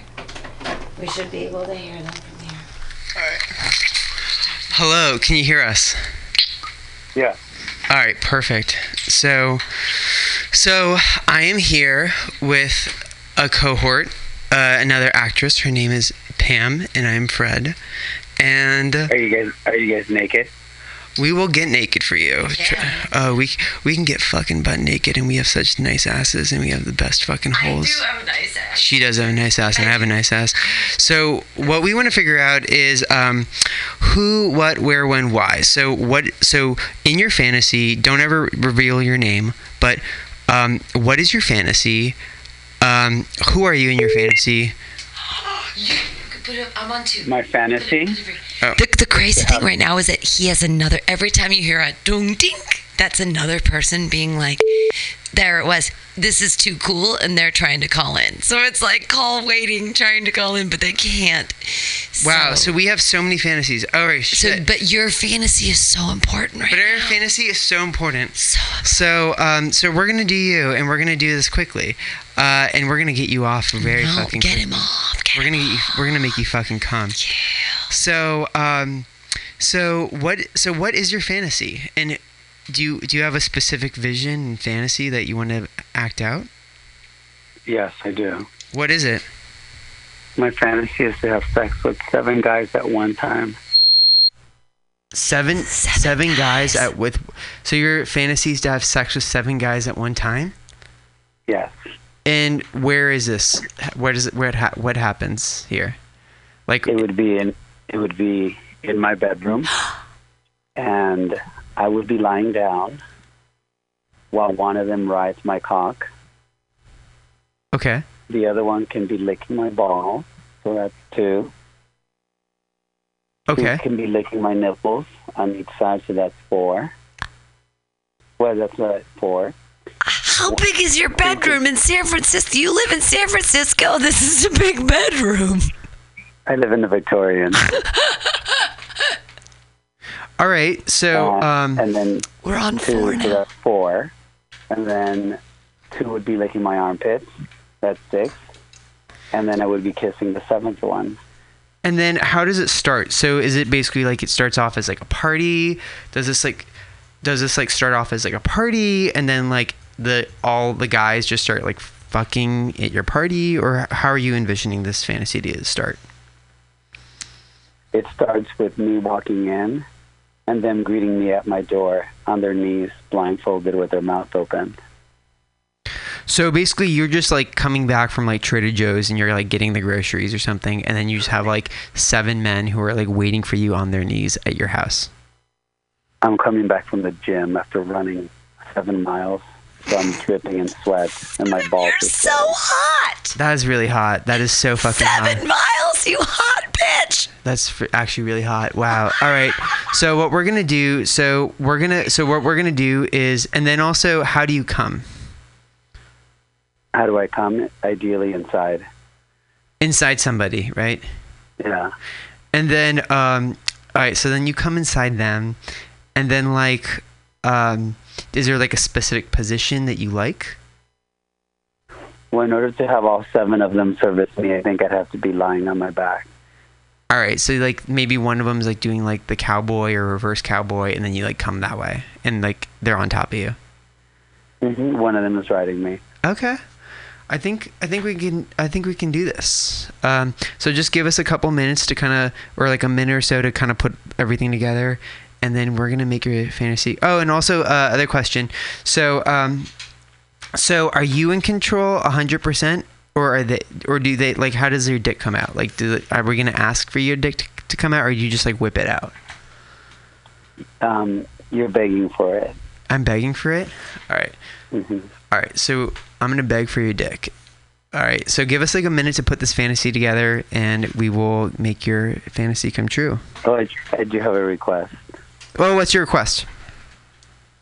We should be able to hear them from here. Hello. Can you hear us? Yeah. All right, perfect. So, so I am here with a cohort, uh, another actress. Her name is Pam, and I'm Fred. And Are you guys are you guys naked? We will get naked for you. Tr- Uh, we we can get fucking butt naked, and we have such nice asses, and we have the best fucking holes. have a nice ass. She does have a nice ass, and I have a nice ass. So what we want to figure out is um, who, what, where, when, why. So what? So in your fantasy, don't ever reveal your name, but um, what is your fantasy? Um, who are you in your fantasy? You could put it. I'm on two. My fantasy? Oh. The, the crazy thing right now is that he has another. Every time you hear a dung ding, that's another person being like, "There it was." this is too cool and they're trying to call in. So it's like call waiting, trying to call in, but they can't. Wow, so we have so many fantasies. All right, So, shit. but your fantasy is so important right But our now. fantasy is so important. So, um, so we're gonna do you, and we're gonna do this quickly, uh, and we're gonna get you off very No, fucking. get quick. him off. we're gonna get you. We're gonna make you fucking come. So, um, so what? So what is your fantasy? And do you do you have a specific vision and fantasy that you want to act out? Yes, I do. What is it? My fantasy is to have sex with seven guys at one time. Seven, seven, guys at with. So your fantasy is to have sex with seven guys at one time. Yes. And where is this? Where does it? Where it ha- what happens here? Like it would be in it would be in my bedroom, and I would be lying down while one of them rides my cock. Okay. The other one can be licking my ball, so that's two. Okay. Two can be licking my nipples on each side, so that's four. Well, that's not four. How big is your bedroom in San Francisco? You live in San Francisco. This is a big bedroom. I live in the Victorian. All right. So, Uh, um, and then we're on two, four so now. four. And then two would be licking my armpits. That's six. And then I would be kissing the seventh one. and then how does it start? So is it basically like it starts off as like a party? Does this like, does this like start off as like a party, and then like the all the guys just start like fucking at your party, or how are you envisioning this fantasy to start? It starts with me walking in and them greeting me at my door on their knees, blindfolded with their mouth open. So basically, you're just like coming back from like Trader Joe's and you're like getting the groceries or something, and then you just have like seven men who are like waiting for you on their knees at your house. I'm coming back from the gym after running seven miles, so I'm dripping in sweat and my balls are So hot. That is really hot. That is so fucking Seven hot. miles, you hot bitch. That's actually really hot. Wow. All right. So what we're gonna do? So we're gonna. So what we're gonna do is, and then also, how do you come? How do I come? Ideally inside. Inside somebody, right? Yeah. And then, um, all right. So then you come inside them, and then like, um, is there like a specific position that you like? Well, in order to have all seven of them service me, I think I'd have to be lying on my back. All right. So like maybe one of them's like doing like the cowboy or reverse cowboy, and then you like come that way, and like they're on top of you. hmm One of them is riding me. Okay. I think I think we can I think we can do this. Um, so just give us a couple minutes to kind of or like a minute or so to kind of put everything together, and then we're gonna make your fantasy. Oh, and also uh, other question. So um, so are you in control hundred percent, or are they or do they like how does your dick come out? Like do are we gonna ask for your dick to, to come out, or do you just like whip it out? Um, you're begging for it. I'm begging for it. All right. hmm All right, so I'm gonna beg for your dick. All right, so give us like a minute to put this fantasy together, and we will make your fantasy come true. Oh, I, I do have a request. Well, what's your request?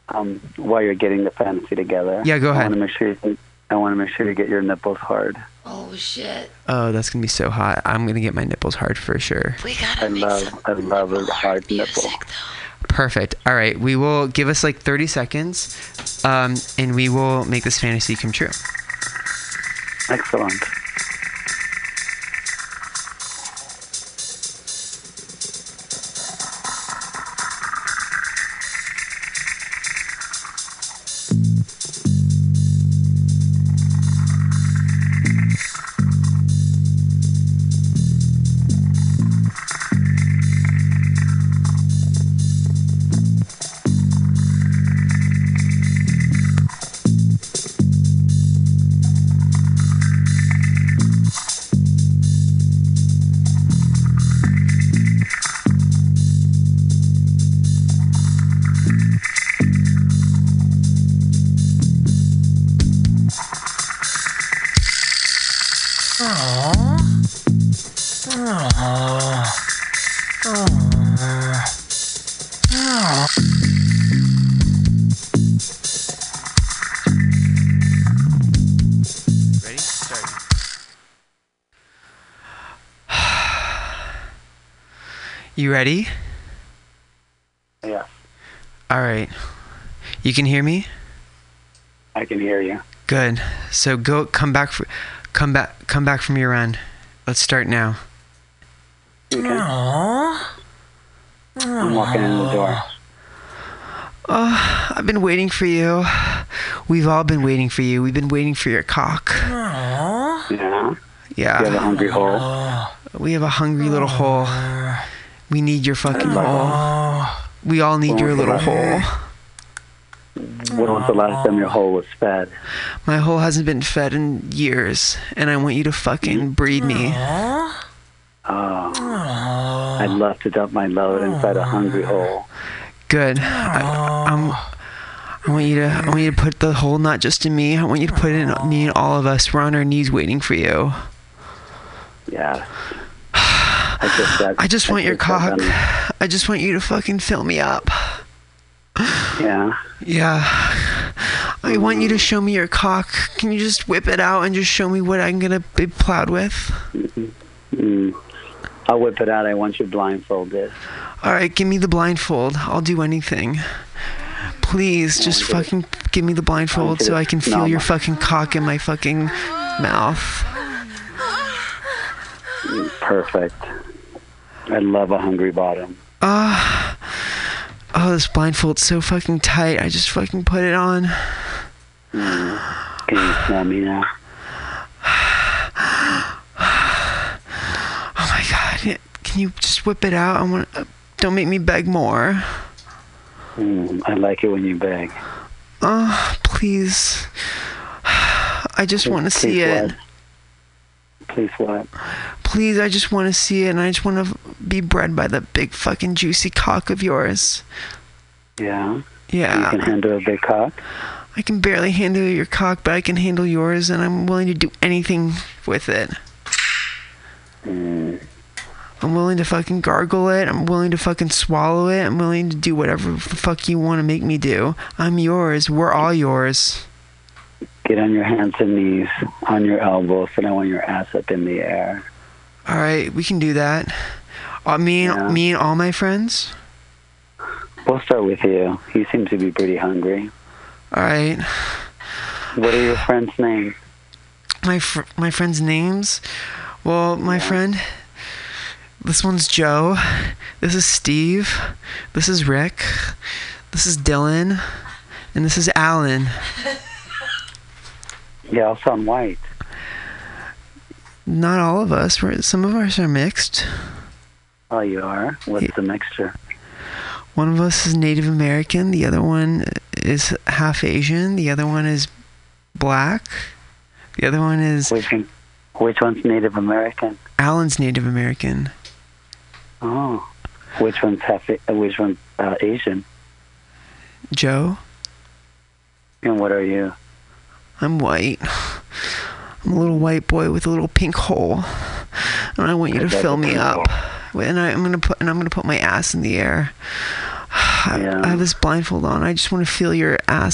Um, while you're getting the fantasy together, Yeah, go I ahead. want to make sure you, I want to make sure you get your nipples hard. Oh shit. Oh, that's gonna be so hot. I'm gonna get my nipples hard for sure. We gotta I love, I love a hard nipple. Perfect. All right, we will give us like 30 seconds, um, and we will make this fantasy come true. Excellent. You ready? Yeah, All right. You can hear me? I can hear you. Good. So go come back for, come back come back from your run. Let's start now. I'm walking in the door. Oh, I've been waiting for you. We've all been waiting for you. We've been waiting for your cock. Yeah. Yeah. You have a hungry hole. We have a hungry little hole. We need your fucking hole. We all need your little hole. When was the last time your hole was fed? My hole hasn't been fed in years, and I want you to fucking mm-hmm. breed me. Oh, I'd love to dump my load inside a hungry hole. Good. I, I'm, I want you to. I want you to put the hole not just in me. I want you to put it in me and all of us. We're on our knees waiting for you. Yeah. I just, I just want your cock. I just want you to fucking fill me up. Yeah. Yeah. I want you to show me your cock. Can you just whip it out and just show me what I'm gonna be plowed with? Mm-hmm. I'll whip it out. I want you blindfolded. All right, give me the blindfold. I'll do anything. Please, just fucking give me the blindfold so I can feel your fucking cock in my fucking mouth. Perfect. I love a hungry bottom. Ah. oh, this blindfold's so fucking tight. I just fucking put it on. Mm. Can you smell me now? Oh my god. Can you just whip it out? I want. Uh, don't make me beg more. Mm, I like it when you beg. Oh, please. I just want to see it. what? Please what? Please, I just want to see it, and I just want to be bred by the big fucking juicy cock of yours. Yeah. Yeah. You can handle a big cock. I can barely handle your cock, but I can handle yours, and I'm willing to do anything with it. Mm. I'm willing to fucking gargle it. I'm willing to fucking swallow it. I'm willing to do whatever the fuck you want to make me do. I'm yours. We're all yours. Get on your hands and knees, on your elbows, and I want your ass up in the air. All right, we can do that. Uh, me and me and all my friends. We'll start with you. You seem to be pretty hungry. All right. What are your friends' names? My fr- my friends' names. Well, my friend. This one's Joe. This is Steve. This is Rick. This is Dylan. And this is Alan. All sound white. Not all of us. We're, some of us are mixed. Oh, you are? What's the mixture? One of us is Native American. The other one is half Asian. The other one is black. The other one is. Which, one, which one's Native American? Alan's Native American. Oh. Which one's half? uh, Which one's uh, Asian? Joe. And what are you? I'm white. I'm a little white boy with a little pink hole, and I want you to fill me up. And I, I'm gonna put and I'm gonna put my ass in the air. I, I have this blindfold on. I just want to feel your ass